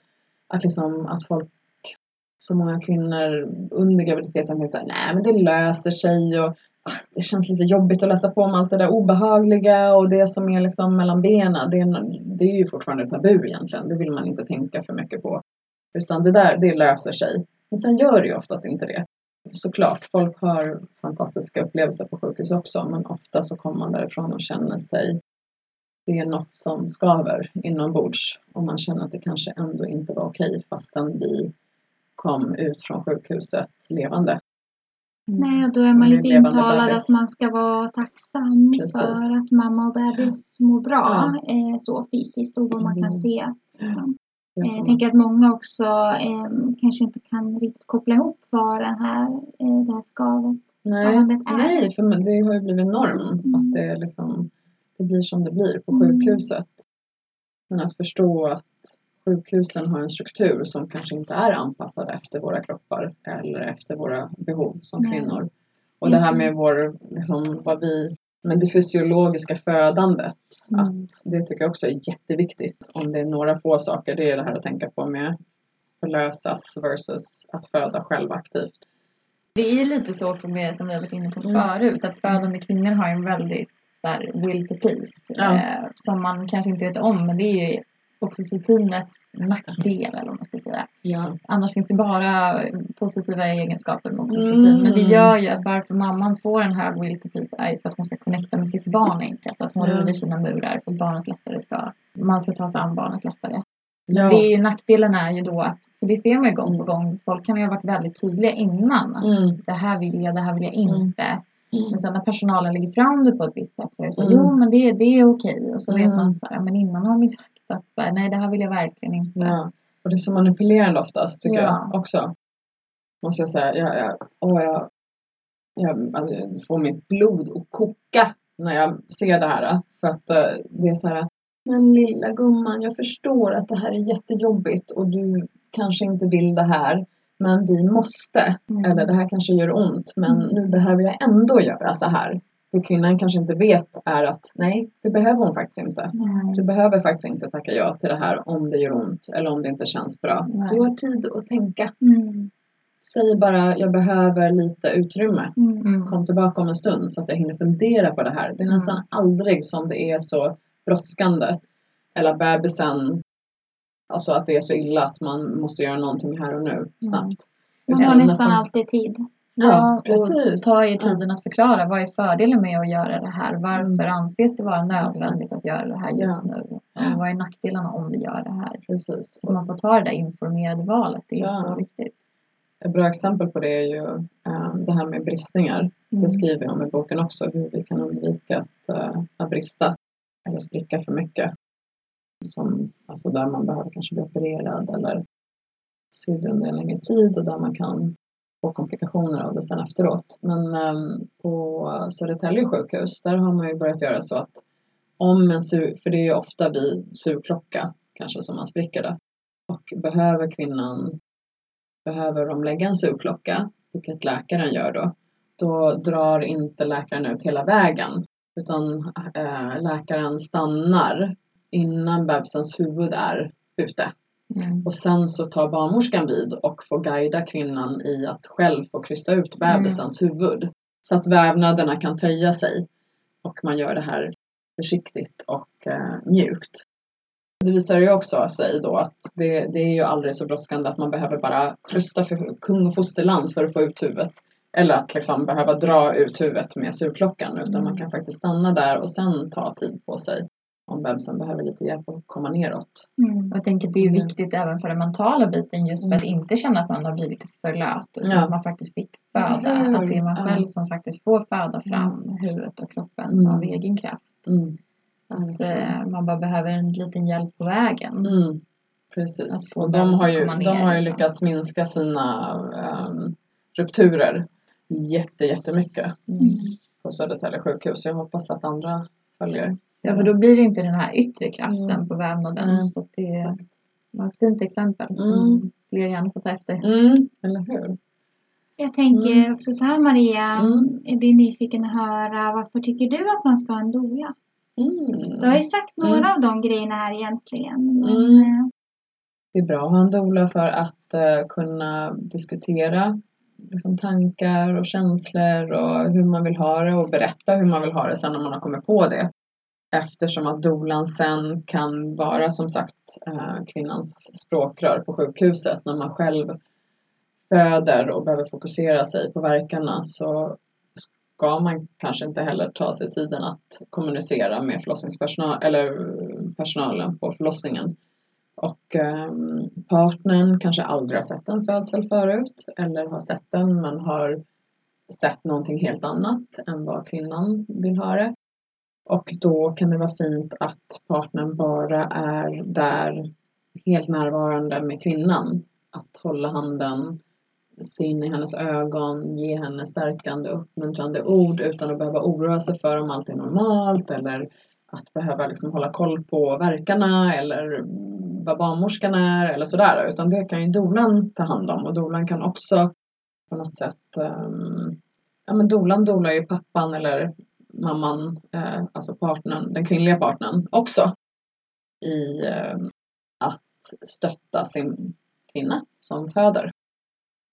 att liksom att folk, så många kvinnor under graviditeten tänkte såhär, nej men det löser sig och ah, det känns lite jobbigt att läsa på om allt det där obehagliga och det som är liksom mellan benen. Det är, det är ju fortfarande tabu egentligen. Det vill man inte tänka för mycket på. Utan det där, det löser sig. Men sen gör det ju oftast inte det. Såklart, folk har fantastiska upplevelser på sjukhus också. Men ofta så kommer man därifrån och känner sig det är något som skaver inombords och man känner att det kanske ändå inte var okej fastän vi kom ut från sjukhuset levande. Nej, och då är man lite intalad bebis. att man ska vara tacksam Precis. för att mamma och bebis mår bra eh, så fysiskt och vad man Mm. kan se. Liksom. Det Eh, Jag tänker att många också eh, kanske inte kan riktigt koppla ihop vad den här, eh, det här skavet, Nej, skavandet är. nej, för det har ju blivit norm Mm. att det, är liksom, det blir som det blir på Mm. sjukhuset. Men att förstå att sjukhusen har en struktur som kanske inte är anpassad efter våra kroppar eller efter våra behov som Nej. kvinnor. Och det här med vår, liksom, vad vi, men det fysiologiska födandet, Mm. att det tycker jag också är jätteviktigt. Om det är några få saker, det är det här att tänka på med förlösas versus att föda själv aktivt. Det är lite så också med, som vi har varit inne på Mm. förut, att födande kvinnor har en väldigt så här, will to please. Ja. Eh, som man kanske inte vet om, men det är ju oxytocinets nackdel eller vad man ska säga. Ja. Annars finns det bara positiva egenskaper med oxytocin. Mm. Men det gör ju att varför mamman får en hög will to please är för att hon ska connecta med sitt barn enkelt. Att hon Ja. river sina murar för att barnet lättare ska, man ska ta sig an barnet lättare. Ja. Det är nackdelen är ju då att, för det ser man ju gång på Mm. gång, folk kan ju ha varit väldigt tydliga innan. Att Mm. det här vill jag, det här vill jag Mm. Men sen när personalen lägger fram det på ett visst sätt så är det så Mm. jo men det, det är okej. Och så vet Mm. man så här, men innan har de ju sagt att så här, nej det här vill jag verkligen inte. Ja. Och det är så manipulerande oftast tycker Ja. jag också. Måste jag säga. Jag, jag, åh, jag, jag, alltså, jag får mitt blod att koka när jag ser det här. För att eh, det är så här. Men lilla gumman, jag förstår att det här är jättejobbigt och du kanske inte vill det här. Men vi måste. Mm. Eller det här kanske gör ont men nu behöver jag ändå göra så här. Det kvinnan kanske inte vet är att nej, det behöver hon faktiskt inte. Nej. Du behöver faktiskt inte tacka ja till det här om det gör ont eller om det inte känns bra. Nej. Du har tid att tänka. Mm. Säg bara jag behöver lite utrymme. Mm. Mm. Kom tillbaka om en stund så att jag hinner fundera på det här. Det är Mm. nästan aldrig som det är så brådskande. Eller bebisen, alltså att det är så illa att man måste göra någonting här och nu snabbt. Man tar nästan nästan- alltid tid. Ja, och precis. ta er tiden att förklara vad är fördelen med att göra det här? Varför Mm. anses det vara nödvändigt Exakt. att göra det här just nu? Och vad är nackdelarna om vi gör det här? Precis. Så man får ta det där informerade valet, det är Ja. så viktigt. Ett bra exempel på det är ju eh, det här med bristningar. Mm. Det skriver jag om i boken också, hur vi kan undvika att, eh, att brista eller spricka för mycket. Som, alltså där man behöver kanske bli opererad eller sydd under en längre tid och där man kan få komplikationer av det sen efteråt. Men ehm, på Södertälje sjukhus, där har man ju börjat göra så att om en sur, för det är ju ofta vid surklocka kanske som man spricker det. Och behöver kvinnan behöver de lägga en surklocka, vilket läkaren gör då, då drar inte läkaren ut hela vägen. Utan eh, läkaren stannar innan bebisens huvud är ute. Mm. Och sen så tar barnmorskan vid och får guida kvinnan i att själv få krysta ut bebisens huvud. Så att vävnaderna kan töja sig. Och man gör det här försiktigt och eh, mjukt. Det visar ju också sig då att det, det är ju aldrig så brådskande att man behöver bara krysta för kung och fosterland för att få ut huvudet. Eller att liksom behöva dra ut huvudet med sugklockan. Utan Mm. man kan faktiskt stanna där och sen ta tid på sig. Om bebisen behöver lite hjälp att komma neråt. Mm. Jag tänker att det är Mm. viktigt även för den mentala biten just för att inte känna att man har blivit förlöst utan Ja. att man faktiskt fick föda. Hur? Att det är man själv som faktiskt får föda fram huvudet och kroppen Mm. av egen kraft. Mm. Att eh, man bara behöver en liten hjälp på vägen. Mm, precis. Och de har ju, ner, de har ju lyckats minska sina um, rupturer jätte, jättemycket Mm. på Södertälje sjukhus. Jag hoppas att andra följer. Ja, för då blir det inte den här yttre kraften Mm. på vävnaden. Mm. Så det Exakt. var ett fint exempel Mm. som fler gärna får ta efter. Mm, eller hur? Jag tänker Mm. också så här Maria, Mm. jag blir nyfiken att höra varför tycker du att man ska ha en doula? Mm. Du har ju sagt några Mm. av de grejerna här egentligen. Men, Mm. eh, Det är bra att ha en doula för att eh, kunna diskutera liksom, tankar och känslor och hur man vill ha det och berätta hur man vill ha det sen när man har kommit på det. Eftersom att dolan sen kan vara som sagt eh, kvinnans språkrör på sjukhuset när man själv föder och behöver fokusera sig på verkarna så ska man kanske inte heller ta sig tiden att kommunicera med förlossningspersonal eller personalen på förlossningen. Och eh, partnern kanske aldrig har sett en födsel förut eller har sett den men har sett någonting helt annat än vad kvinnan vill ha det. Och då kan det vara fint att partnern bara är där helt närvarande med kvinnan. Att hålla handen, se in i hennes ögon, ge henne stärkande, uppmuntrande ord utan att behöva oroa sig för om allt är normalt eller att behöva liksom hålla koll på verkarna eller vad barnmorskan är eller sådär. Utan det kan ju dolan ta hand om och dolan kan också på något sätt um, Ja men dolan dolar ju pappan eller mamman, eh, alltså partnern, den kvinnliga partnern också i eh, att stötta sin kvinna som föder.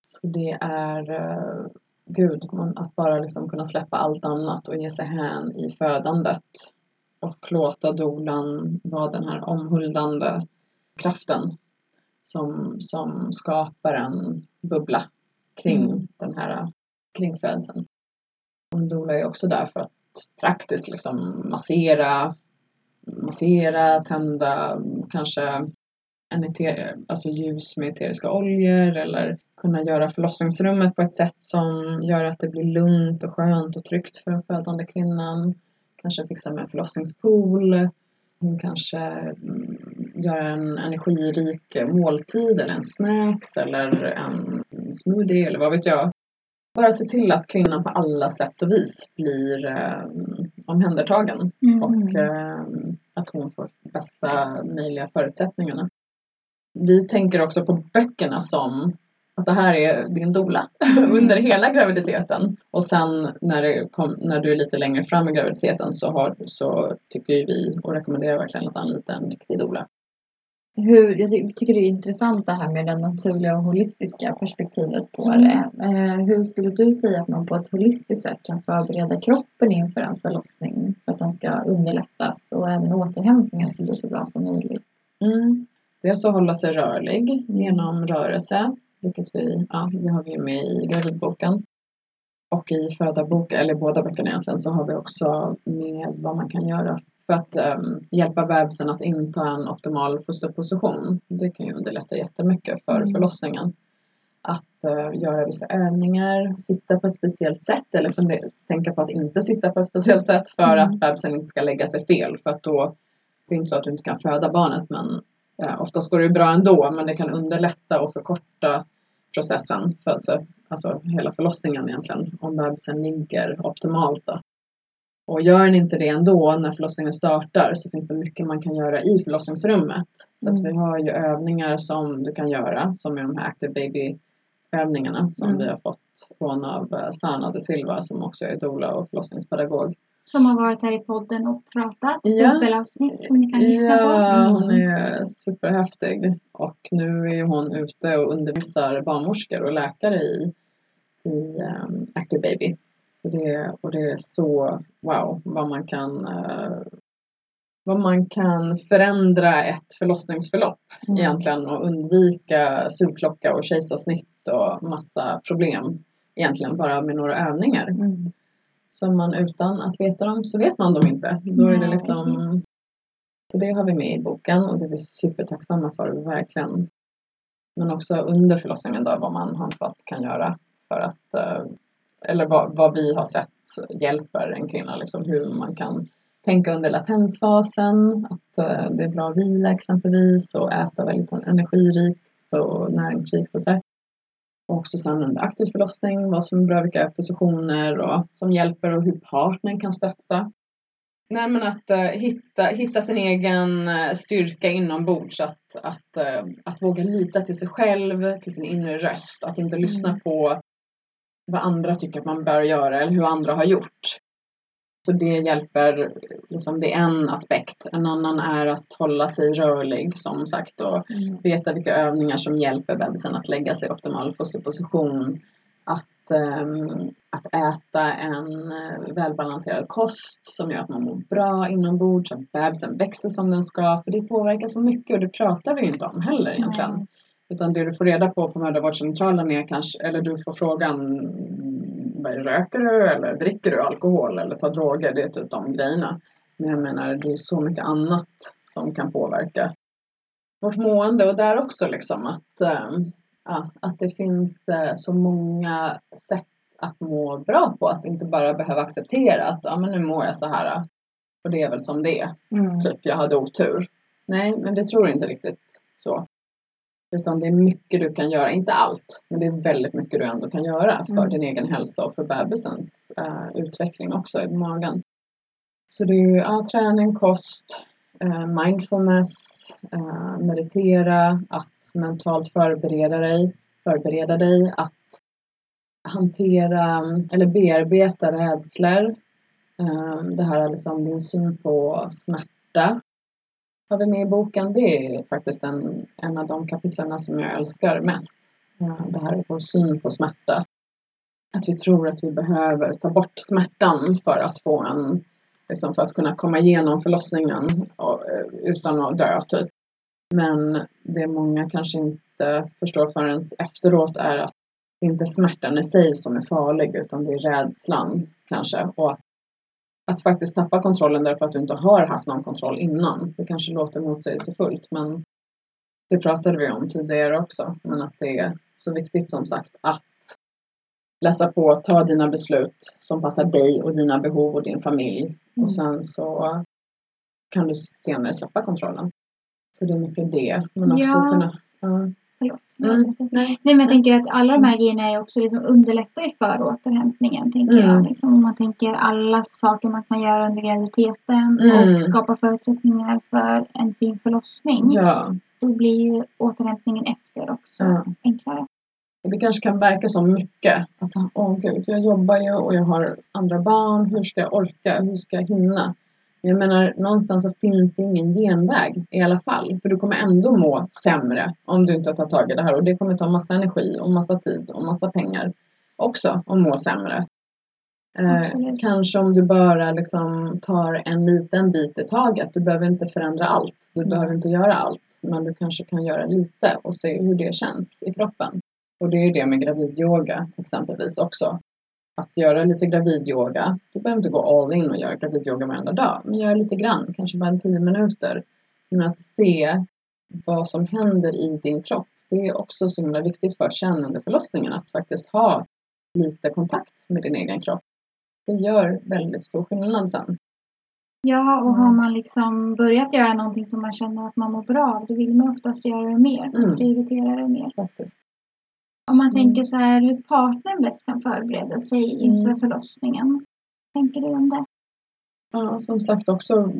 Så det är eh, Gud, att bara liksom kunna släppa allt annat och ge sig hän i födandet och låta dolan vara den här omhuldande kraften som, som skapar en bubbla kring mm. den här kring födseln. En doula är också där för att praktiskt liksom massera, massera, tända kanske en eter, alltså ljus med eteriska oljor eller kunna göra förlossningsrummet på ett sätt som gör att det blir lugnt och skönt och tryggt för den födande kvinnan. Kanske fixa med en förlossningspool. Hon kanske mm, gör en energirik måltid eller en snacks eller en smoothie eller vad vet jag bara se till att kvinnan på alla sätt och vis blir eh, omhändertagen mm. och eh, att hon får bästa möjliga förutsättningarna. Vi tänker också på böckerna som att det här är din dola under hela graviditeten. Och sen när, kom, när du är lite längre fram i graviditeten så, har, så tycker vi och rekommenderar verkligen att anlita en riktig dola hur, jag tycker det är intressant det här med det naturliga och holistiska perspektivet på mm. det. Eh, hur skulle du säga att man på ett holistiskt sätt kan förbereda kroppen inför en förlossning för att den ska underlättas och även återhämtningen ska bli så bra som möjligt? Mm. Dels att hålla sig rörlig genom rörelse, vilket vi, ja, det har vi med i gravidboken. Och i födarboken, eller båda böckerna egentligen, så har vi också med vad man kan göra för att um, hjälpa bebisen att inta en optimal fosterposition. Det kan ju underlätta jättemycket för mm. förlossningen. Att uh, göra vissa övningar, sitta på ett speciellt sätt eller tänka på att inte sitta på ett speciellt sätt för mm. att bebisen inte ska lägga sig fel. För att då, det är inte så att du inte kan föda barnet men uh, oftast går det bra ändå men det kan underlätta och förkorta processen, födelse, alltså hela förlossningen egentligen, om bebisen ligger optimalt. Då. Och gör den inte det ändå när förlossningen startar så finns det mycket man kan göra i förlossningsrummet. Så mm. att vi har ju övningar som du kan göra som är de här Active Baby övningarna som mm. vi har fått från av eh, Sana de Silva som också är doula och förlossningspedagog. Som har varit här i podden och pratat. Ja. Dubbelavsnitt som ni kan lyssna ja, på. Ja, mm. hon är superhäftig. Och nu är hon ute och undervisar barnmorskor och läkare i, i um, Active Baby. Så det, och det är så wow vad man kan uh, vad man kan förändra ett förlossningsförlopp mm. egentligen och undvika sugklocka och kejsarsnitt och massa problem egentligen bara med några övningar. Mm. Som man utan att veta dem så vet man dem inte. Då är det liksom Så det har vi med i boken och det är vi supertacksamma för, verkligen. Men också under förlossningen då vad man handfast kan göra för att uh, eller vad, vad vi har sett hjälper en kvinna, liksom hur man kan tänka under latensfasen, att uh, det är bra att vila exempelvis och äta väldigt energirikt och näringsrikt och så här. Och också sen under aktiv förlossning, vad som är bra, vilka positioner och som hjälper och hur partnern kan stötta. Nej men att uh, hitta, hitta sin egen uh, styrka inombords, att, att, uh, att våga lita till sig själv, till sin inre röst, att inte lyssna mm. på vad andra tycker att man bör göra eller hur andra har gjort. Så det hjälper, liksom, det är en aspekt. En annan är att hålla sig rörlig som sagt och mm. veta vilka övningar som hjälper bebisen att lägga sig i optimal fosterposition. Att, um, att äta en uh, välbalanserad kost som gör att man mår bra inombords, att bebisen växer som den ska. För det påverkar så mycket och det pratar vi ju inte om heller egentligen. Mm. Utan det du får reda på på mödravårdscentralen är kanske, eller du får frågan vad röker du eller dricker du alkohol eller tar droger? Det är typ de grejerna. Men jag menar, det är så mycket annat som kan påverka vårt mående och där också liksom att, äh, att det finns äh, så många sätt att må bra på. Att inte bara behöva acceptera att ja, men nu mår jag så här och det är väl som det är. Mm. Typ, jag hade otur. Nej, men det tror inte riktigt så. Utan det är mycket du kan göra, inte allt, men det är väldigt mycket du ändå kan göra för Mm. din egen hälsa och för bebisens äh, utveckling också i magen. Så det är ju ja, träning, kost, eh, mindfulness, eh, meditera, att mentalt förbereda dig, förbereda dig, att hantera eller bearbeta rädslor. Det här är liksom din syn på smärta. Har vi med i boken, det är faktiskt en, en av de kapitlerna som jag älskar mest. Det här är vår syn på smärta. Att vi tror att vi behöver ta bort smärtan för att få en liksom för att kunna komma igenom förlossningen och, eh, utan att dö typ. Men det många kanske inte förstår förrän efteråt är att det inte är smärtan i sig som är farlig utan det är rädslan kanske. Och att, att faktiskt tappa kontrollen därför att du inte har haft någon kontroll innan. Det kanske låter motsägelsefullt men det pratade vi om tidigare också. Men att det är så viktigt som sagt att läsa på, ta dina beslut som passar dig och dina behov och din familj. Mm. Och sen så kan du senare släppa kontrollen. Så det är mycket det. Men också Ja. kunna... Ja. Förlåt. Mm. Nej men jag tänker att alla de här grejerna är också liksom underlättar ju för återhämtningen. Tänker Mm. jag. Liksom, om man tänker alla saker man kan göra under graviditeten Mm. och skapa förutsättningar för en fin förlossning. ja. Då blir ju återhämtningen efter också Ja. enklare. Det kanske kan verka som mycket. Alltså, åh gud, jag jobbar ju och jag har andra barn. Hur ska jag orka? Hur ska jag hinna? Jag menar, någonstans så finns det ingen genväg i alla fall. För du kommer ändå må sämre om du inte tar tag i det här. Och det kommer ta massa energi och massa tid och massa pengar också att må sämre. Eh, kanske om du bara liksom tar en liten bit i taget. Du behöver inte förändra allt. Du Mm. behöver inte göra allt. Men du kanske kan göra lite och se hur det känns i kroppen. Och det är ju det med gravidyoga exempelvis också. Att göra lite gravidyoga. Du behöver inte gå all in och göra gravidyoga varenda dag. Men gör lite grann, kanske bara en tio minuter. Men att se vad som händer i din kropp. Det är också så himla viktigt för sen under förlossningen att faktiskt ha lite kontakt med din egen kropp. Det gör väldigt stor skillnad sen. Ja, och har man liksom börjat göra någonting som man känner att man mår bra av, då vill man oftast göra det mer. Mm. Prioritera det mer. Faktiskt. Om man Mm. tänker så här hur partnern bäst kan förbereda sig inför Mm. förlossningen. Tänker du om det? Ja, som sagt också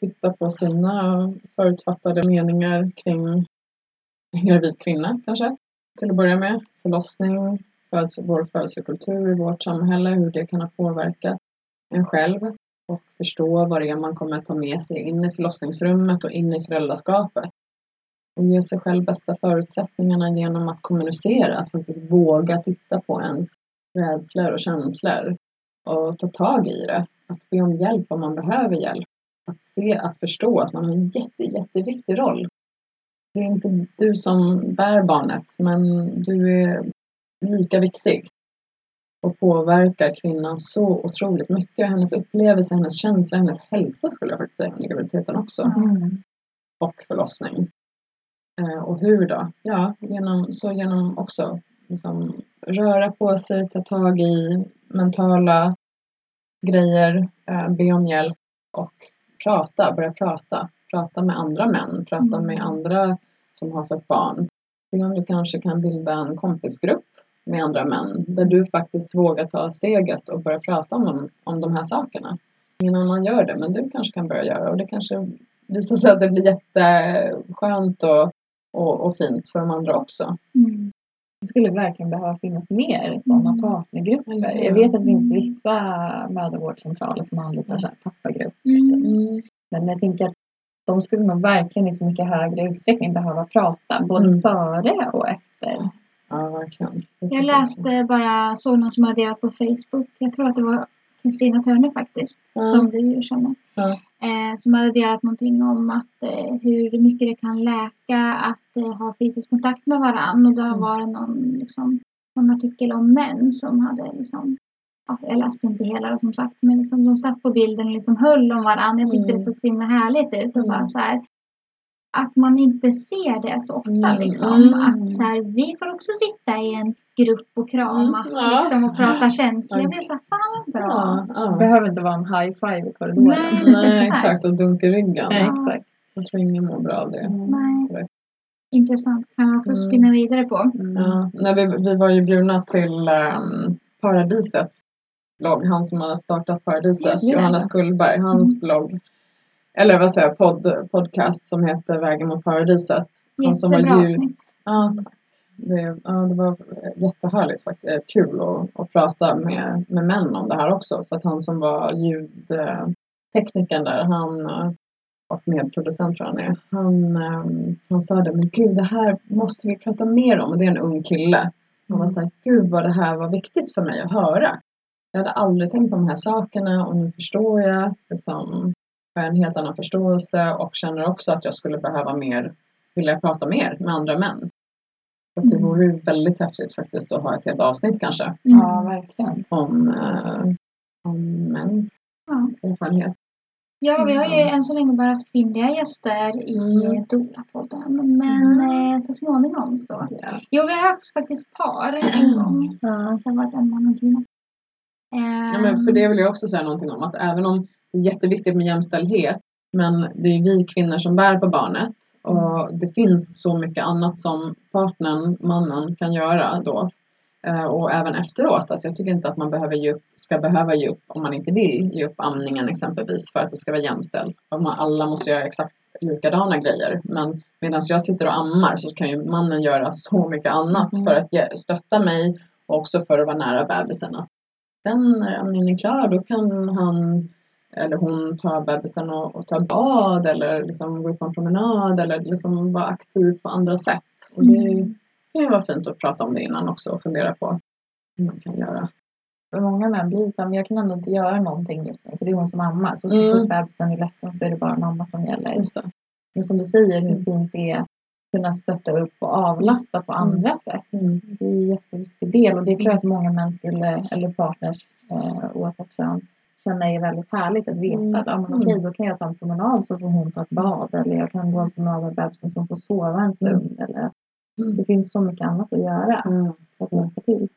titta på sina förutfattade meningar kring en gravid kvinna kanske. Till att börja med. Förlossning, föds, vår födelsekultur i vårt samhälle, hur det kan ha påverkat en själv. Och förstå vad det är man kommer att ta med sig in i förlossningsrummet och in i föräldraskapet. Och ge sig själv bästa förutsättningarna genom att kommunicera, att faktiskt våga titta på ens rädslor och känslor och ta tag i det. Att be om hjälp om man behöver hjälp. Att se, att förstå att man har en jätte, jätteviktig roll. Det är inte du som bär barnet, men du är lika viktig. Och påverkar kvinnan så otroligt mycket. Hennes upplevelse, hennes känsla, hennes hälsa skulle jag faktiskt säga under graviditeten också. Mm. Och förlossning. Eh, och hur då? Ja, genom, så genom också liksom, röra på sig, ta tag i mentala grejer, eh, be om hjälp och prata, börja prata. Prata med andra män, prata Mm. med andra som har fått barn. Se om du kanske kan bilda en kompisgrupp med andra män där du faktiskt vågar ta steget och börja prata om, dem- om de här sakerna. Ingen annan gör det, men du kanske kan börja göra och det kanske visar sig att det blir jätteskönt och, och, och fint för de andra också. Mm. Det skulle verkligen behöva finnas mer sådana Mm. partnergrupper. Jag vet att det finns vissa mödravårdscentraler som anlitar så här pappagrupp. Mm. Men jag tänker att de skulle nog verkligen i så mycket högre utsträckning behöva prata både Mm. före och efter. Ja, verkligen. Jag läste bara, såg någon som hade delat på Facebook. Jag tror att det var Kristina Törner faktiskt. Ja. Som du ju känner. Ja. Eh, som hade delat någonting om att eh, hur mycket det kan läka att eh, ha fysisk kontakt med varann. Och då Mm. var det någon, liksom, någon artikel om män som hade liksom ja, jag läste inte hela som sagt, men liksom, de satt på bilden och liksom höll om varandra. Jag tyckte Mm. det såg så himla härligt ut. Och Mm. bara så här, att man inte ser det så ofta. Mm. Liksom. Mm. Att så här, vi får också sitta i en grupp och kramas Mm. Ja. liksom, och prata känslor. Jag Ja. blev så fan vad bra. Ja, Det ja. behöver inte vara en high five i korridoren. Nej. Nej, Exakt. Och dunk i ryggen. Nej, exakt. Jag tror ingen mår bra av det. Nej. Intressant. Kan man också Mm. spinna vidare på. Mm. Ja, nej, vi, vi var ju bjudna till um, Paradisets blogg. Han som har startat Paradiset. Johannes Kullberg, hans blogg. Eller vad säger jag, podd, podcast som heter Vägen mot Paradiset. Han som var Jättebra ljud- avsnitt. Ja, tack. Det, ja, det var jättehärligt faktiskt. Eh, kul att, att prata med, med män om det här också. För att han som var ljudteknikern där, han eh, och medproducent tror jag han är. Han, eh, han sa det, men gud det här måste vi prata mer om. Och det är en ung kille. Han var såhär, gud vad det här var viktigt för mig att höra. Jag hade aldrig tänkt på de här sakerna och nu förstår jag. Liksom, har en helt annan förståelse och känner också att jag skulle behöva mer, vilja prata mer med andra män. Så att det Mm. vore ju väldigt häftigt faktiskt att ha ett helt avsnitt kanske Mm. Ja, verkligen. om, eh, om mäns Ja. erfarenhet. Ja, vi har ju Mm. än så länge bara haft kvinnliga gäster i Mm. Dola-podden. Men eh, så småningom så. Ja. Jo, vi har haft faktiskt par en gång. Ja. Det har varit en man och en kvinna. Ja, men för det vill jag också säga någonting om att även om det är jätteviktigt med jämställdhet men det är vi kvinnor som bär på barnet och det finns så mycket annat som partnern, mannen, kan göra då. Eh, Och även efteråt, att jag tycker inte att man behöver ge upp, ska behöva ge upp om man inte vill ge upp amningen exempelvis för att det ska vara jämställt. Alla måste göra exakt likadana grejer. Men medan jag sitter och ammar så kan ju mannen göra så mycket annat Mm. för att stötta mig och också för att vara nära bebisen. Sen när amningen är klar då kan han eller hon ta bebisen och, och ta bad eller liksom gå ut på en promenad eller liksom vara aktiv på andra sätt. Och det Mm. kan ju vara fint att prata om det innan också och fundera på hur man kan göra. För många män blir så här, jag kan ändå inte göra någonting just nu för det är hon som ammar. Så så Mm. fort bebisen är ledsen så är det bara mamma som gäller. Just det. Men som du säger hur Mm. fint det är att kunna stötta upp och avlasta på andra sätt. Mm. Det är en jätteviktig del och det tror jag att många män skulle, eller partners eh, oavsett kön, känna är väldigt härligt att veta Mm. att ah, men Mm. okej, då kan jag ta en promenad så får hon ta ett bad eller jag kan gå en promenad med bebisen som får sova en stund. Eller, Mm. det finns så mycket annat att göra Mm. för att hjälpa till.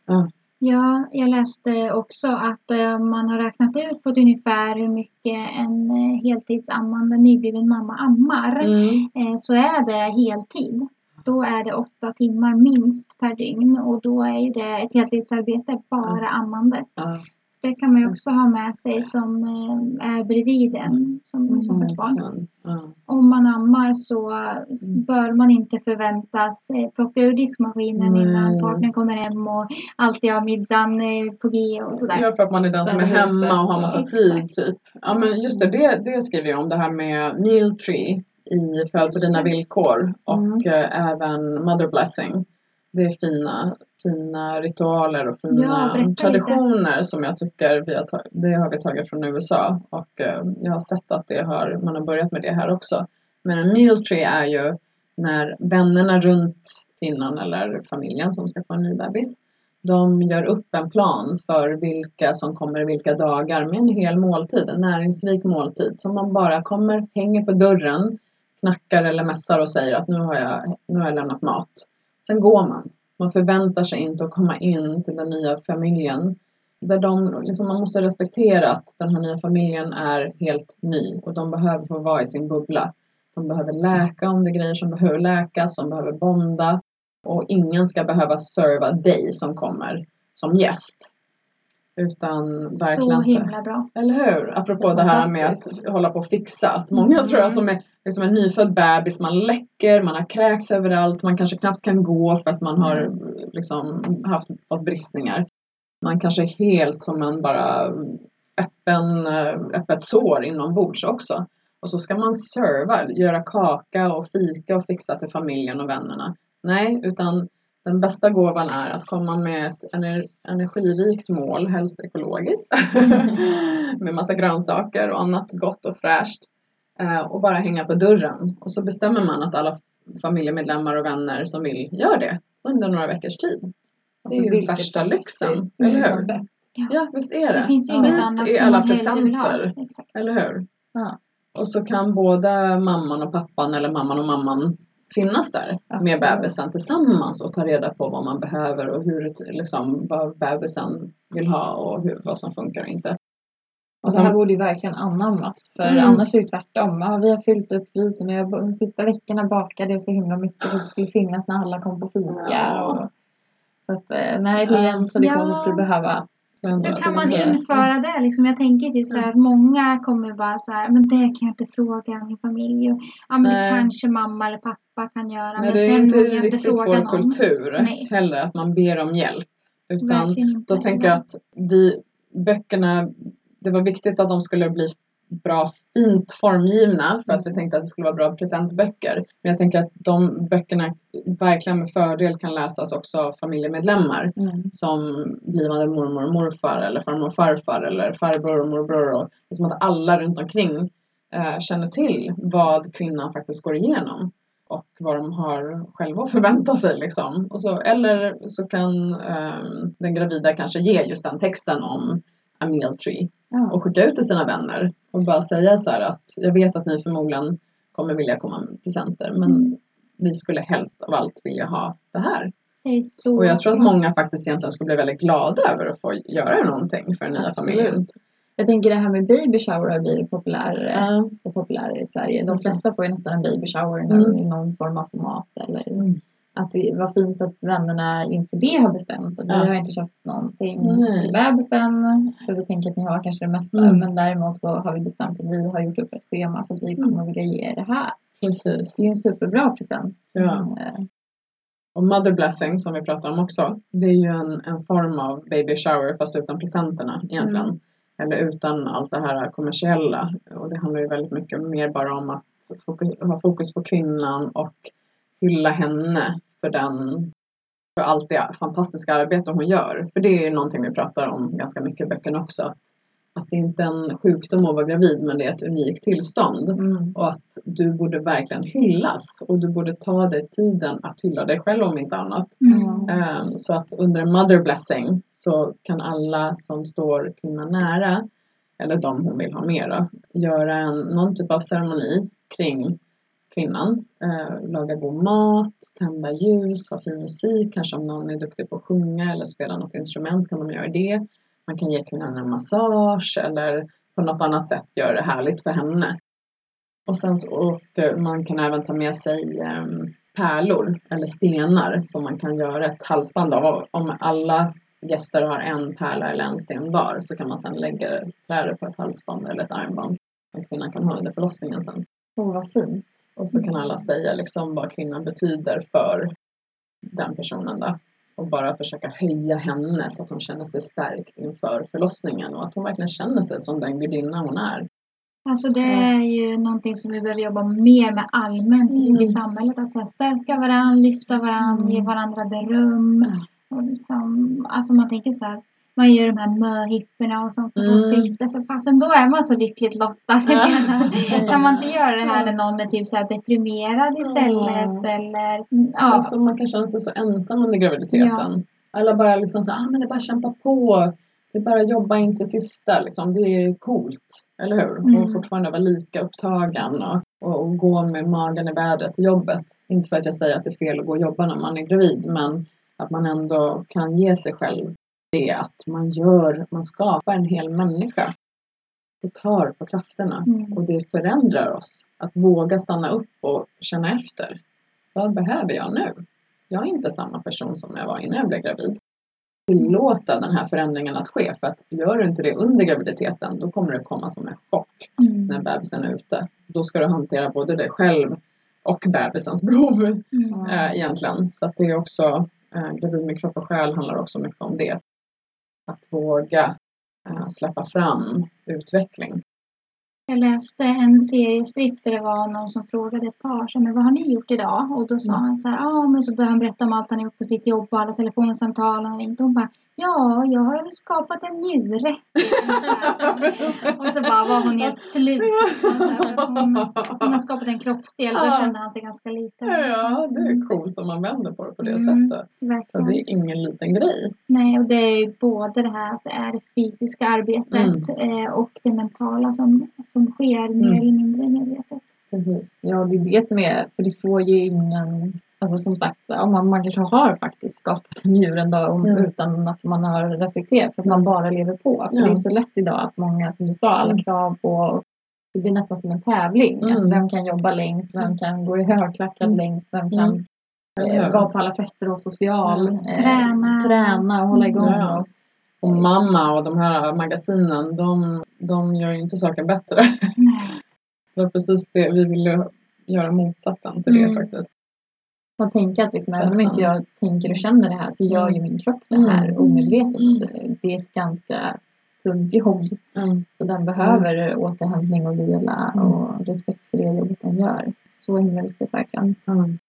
Ja, jag läste också att eh, man har räknat ut på ett ungefär hur mycket en eh, heltidsammande nybliven mamma ammar. Mm. Eh, så är det heltid. Då är det åtta timmar minst per dygn och då är det ett heltidsarbete bara ammandet. Ja. Det kan man ju också ha med sig som eh, är bredvid en som, som fött barn. Verkligen. Ja. Om man ammar så bör man inte förväntas eh, plocka ur diskmaskinen Nej. innan partnern kommer hem och alltid ha middagen eh, på G och sådär. Ja, för att man är den som är hemma och har massa tid typ. Ja men just det, det, det skriver jag om det här med meal tree i Föd på dina villkor och Mm. även mother blessing. Det är fina, fina ritualer och Ja, fina lite. traditioner som jag tycker vi har, det har vi tagit från USA och eh, jag har sett att det har, man har börjat med det här också. Men en meal tree är ju när vännerna runt kvinnan eller familjen som ska få en ny bebis de gör upp en plan för vilka som kommer vilka dagar med en hel måltid, en näringsrik måltid som man bara kommer, hänger på dörren, knackar eller mässar och säger att nu har jag, nu har jag lämnat mat. Sen går man. Man förväntar sig inte att komma in till den nya familjen. Där de, liksom, man måste respektera att den här nya familjen är helt ny och de behöver få vara i sin bubbla. De behöver läka om det är grejer som behöver läkas, de behöver bonda. Och ingen ska behöva serva dig som kommer som gäst. Utan verkligen Så himla bra. eller hur? Apropå Det det här med att hålla på och fixa. Att många Mm. tror jag som är det är som en nyfödd bebis, man läcker, man har kräks överallt, man kanske knappt kan gå för att man har liksom haft fått bristningar. Man kanske är helt som en bara öppen, eh, öppet sår inombords också. Och så ska man serva, göra kaka och fika och fixa till familjen och vännerna. Nej, utan den bästa gåvan är att komma med ett energirikt mål, helst ekologiskt. med massa grönsaker och annat gott och fräscht. Eh, och bara hänga på dörren. Och så bestämmer man att alla familjemedlemmar och vänner som vill gör det under några veckors tid. Det är Alltså, ju vilket värsta lyxen, eller hur? koncept. Ja, visst är det. Det finns ju Ja. inget annat är alla presenter. Eller hur? Ja. Och så kan både mamman och pappan eller mamman och mamman finnas där med Absolut. bebisen tillsammans och ta reda på vad man behöver och hur, det- liksom, vad bebisen vill ha och hur, vad som funkar och inte. Och det här borde ju verkligen anammas. För Mm. annars är det tvärtom. Ja, vi har fyllt upp frysen och jag, de sista veckorna bakade jag så himla mycket så att det skulle finnas när alla kom på fika. Och, så att, eh, nej, det är en tradition Ja. som skulle behövas. Hur kan man införa det? Liksom, jag tänker typ så att många kommer bara så här, men det kan jag inte fråga min familj. Och, ja, men det kanske mamma eller pappa kan göra. Men Men, det är inte riktigt vår kultur Nej. heller att man ber om hjälp. Utan då tänker jag att vi, böckerna, det var viktigt att de skulle bli bra fint formgivna för att vi tänkte att det skulle vara bra presentböcker. Men jag tänker att de böckerna verkligen med fördel kan läsas också av familjemedlemmar Mm. som blivande mormor och morfar eller farmor och farfar eller farbror och morbror. Och det är som att alla runt omkring eh, känner till vad kvinnan faktiskt går igenom och vad de har själva att förvänta sig. Liksom. Och så, eller så kan eh, den gravida kanske ge just den texten om a meal tree Ja. och skicka ut till sina vänner och bara säga så här att jag vet att ni förmodligen kommer vilja komma med presenter men Mm. vi skulle helst av allt vilja ha det här. Det Och jag tror att många faktiskt egentligen skulle bli väldigt glada över att få göra någonting för den nya Absolut. familjen. Jag tänker det här med baby shower har blivit populärare Ja. och populärare i Sverige. De flesta får ju nästan en baby shower Mm. i någon form av format. Eller Mm. Att det var fint att vännerna inför det har bestämt att Ja. vi har inte köpt någonting Nej. till bebisen. För vi tänker att ni har kanske det mesta. Mm. Men däremot så har vi bestämt att vi har gjort upp ett schema så att vi kommer vilja ge er det här. Precis. Det är en superbra present. Ja. Eh, Och mother blessing som vi pratar om också. Det är ju en, en form av baby shower fast utan presenterna egentligen. Mm. Eller utan allt det här kommersiella. Och det handlar ju väldigt mycket mer bara om att fokus, ha fokus på kvinnan och hylla henne för den för allt det fantastiska arbete hon gör. För det är ju någonting vi pratar om ganska mycket i böckerna också. Att, att det inte är en sjukdom att vara gravid men det är ett unikt tillstånd. Mm. Och att du borde verkligen hyllas och du borde ta dig tiden att hylla dig själv om inte annat. Mm. Ehm, Så att under en mother blessing så kan alla som står kvinnan nära, eller de hon vill ha med då, göra en, någon typ av ceremoni kring kvinnan. Eh, laga god mat, tända ljus, ha fin musik, kanske om någon är duktig på att sjunga eller spela något instrument kan de göra det. Man kan ge kvinnan en massage eller på något annat sätt göra det härligt för henne. Och sen så, och eh, man kan även ta med sig eh, pärlor eller stenar som man kan göra ett halsband av. Om alla gäster har en pärla eller en sten var så kan man sedan lägga det, det på ett halsband eller ett armband som kvinnan kan ha under förlossningen sen. Åh, vad fint. Och så kan alla säga liksom vad kvinnan betyder för den personen då. Och bara försöka höja henne så att hon känner sig stärkt inför förlossningen och att hon verkligen känner sig som den gudinna hon är. Alltså det är ju någonting som vi behöver jobba mer med allmänt Mm. i samhället. Att stärka varandra, lyfta varandra, Mm. ge varandra beröm. Och liksom, alltså man tänker så här, man gör de här möhipporna och sånt. Mm. Mm. Och så gifter sig. Fasen då är man så lyckligt lottad. kan man inte göra det här när någon är typ så deprimerad istället? Eller, ja. Alltså man kan känna sig så ensam under graviditeten. Eller bara liksom så ah, men det är bara kämpa på. Det är bara att jobba in till sista liksom. Det är coolt. Eller hur? Mm. Och fortfarande vara lika upptagen och, och, och gå med magen i vädret till jobbet. Inte för att jag säger att det är fel att gå och jobba när man är gravid men att man ändå kan ge sig själv det att man gör, man skapar en hel människa. Det tar på krafterna Mm. och det förändrar oss. Att våga stanna upp och känna efter. Vad behöver jag nu? Jag är inte samma person som jag var innan jag blev gravid. Tillåta den här förändringen att ske. För att gör du inte det under graviditeten då kommer det komma som en chock Mm. när bebisen är ute. Då ska du hantera både dig själv och bebisens behov Mm. eh, egentligen. Så att det är också, eh, gravid med kropp och själ handlar också mycket om det. Att våga eh, släppa fram utveckling. Jag läste en seriestripp där det var någon som frågade ett par så, men vad har ni gjort idag? Och då sa Mm. han så här, ja men så började han berätta om allt han gjort på sitt jobb och alla telefonsamtal han ringt. Hon bara, ja jag har skapat en njure. och så bara var hon helt slut. Så här, Hon, hon har skapat en kroppsdel. Då kände han sig ganska liten. Ja, det är coolt om man vänder på det på det Mm. sättet. Så Verkligen. det är ingen liten grej. Nej, och det är ju både det här att det är det fysiska arbetet eh, och det mentala som, som sker mer Mm. eller mindre medvetet. Precis. Ja, det är det som är, för det får ju ingen, alltså som sagt, ja, man, man kanske har faktiskt skapat en djur en dag om, Mm. utan att man har reflekterat för att man bara lever på. För Ja. det är så lätt idag att många, som du sa, alla Mm. krav på det blir nästan som en tävling. Mm. Att vem kan jobba längst? Vem kan gå i högklackat Mm. längst? Vem kan Mm. eh, vara på alla fester och social? Mm. Eh, Träna. träna och hålla igång. Ja. Och, mamma och de här magasinen, de, de gör ju inte saken bättre. Nej. Det var precis det vi ville göra motsatsen till Mm. det faktiskt. Man tänker att liksom, även om inte jag tänker och känner det här så gör ju min kropp det här Mm. omedvetet. Det är ett ganska tungt jobb. Mm. Så den behöver återhämtning och vila Mm. och respekt för det jobbet den gör. Så himla viktigt verkligen. Mm.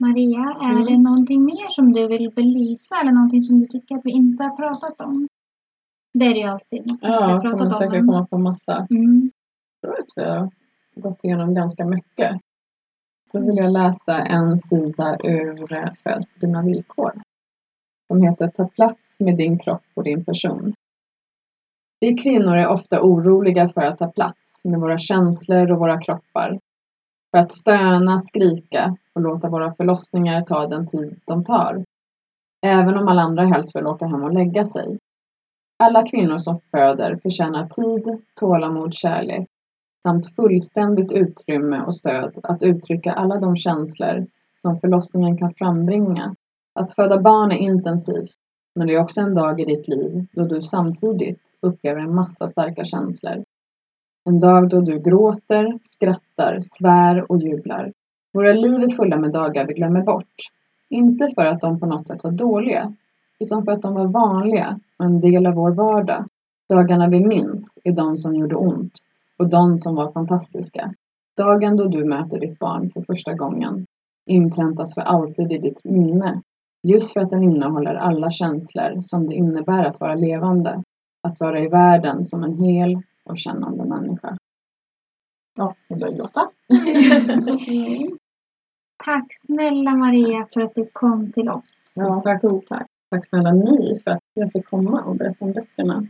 Maria, är Mm. det någonting mer som du vill belysa eller någonting som du tycker att vi inte har pratat om? Det är det ju alltid. något Ja, pratat kommer om, säkert komma på massa. Mm. Jag tror att vi har gått igenom ganska mycket. Då vill jag läsa en sida ur eh, Föd på dina villkor. Som heter Ta plats med din kropp och din person. Vi kvinnor är ofta oroliga för att ta plats med våra känslor och våra kroppar. För att stöna, skrika och låta våra förlossningar ta den tid de tar. Även om alla andra helst vill åka hem och lägga sig. Alla kvinnor som föder förtjänar tid, tålamod, kärlek samt fullständigt utrymme och stöd att uttrycka alla de känslor som förlossningen kan frambringa. Att föda barn är intensivt, men det är också en dag i ditt liv då du samtidigt upplever en massa starka känslor. En dag då du gråter, skrattar, svär och jublar. Våra liv är fulla med dagar vi glömmer bort. Inte för att de på något sätt var dåliga, utan för att de var vanliga och en del av vår vardag. Dagarna vi minns är de som gjorde ont och de som var fantastiska. Dagen då du möter ditt barn för första gången inpräntas för alltid i ditt minne. Just för att den innehåller alla känslor som det innebär att vara levande. Att vara i världen som en hel och kännande människa. Ja, det börjar gråta. Tack snälla Maria för att du kom till oss. Ja, tack. Stort tack. Tack snälla ni för att jag fick komma och berätta om böckerna.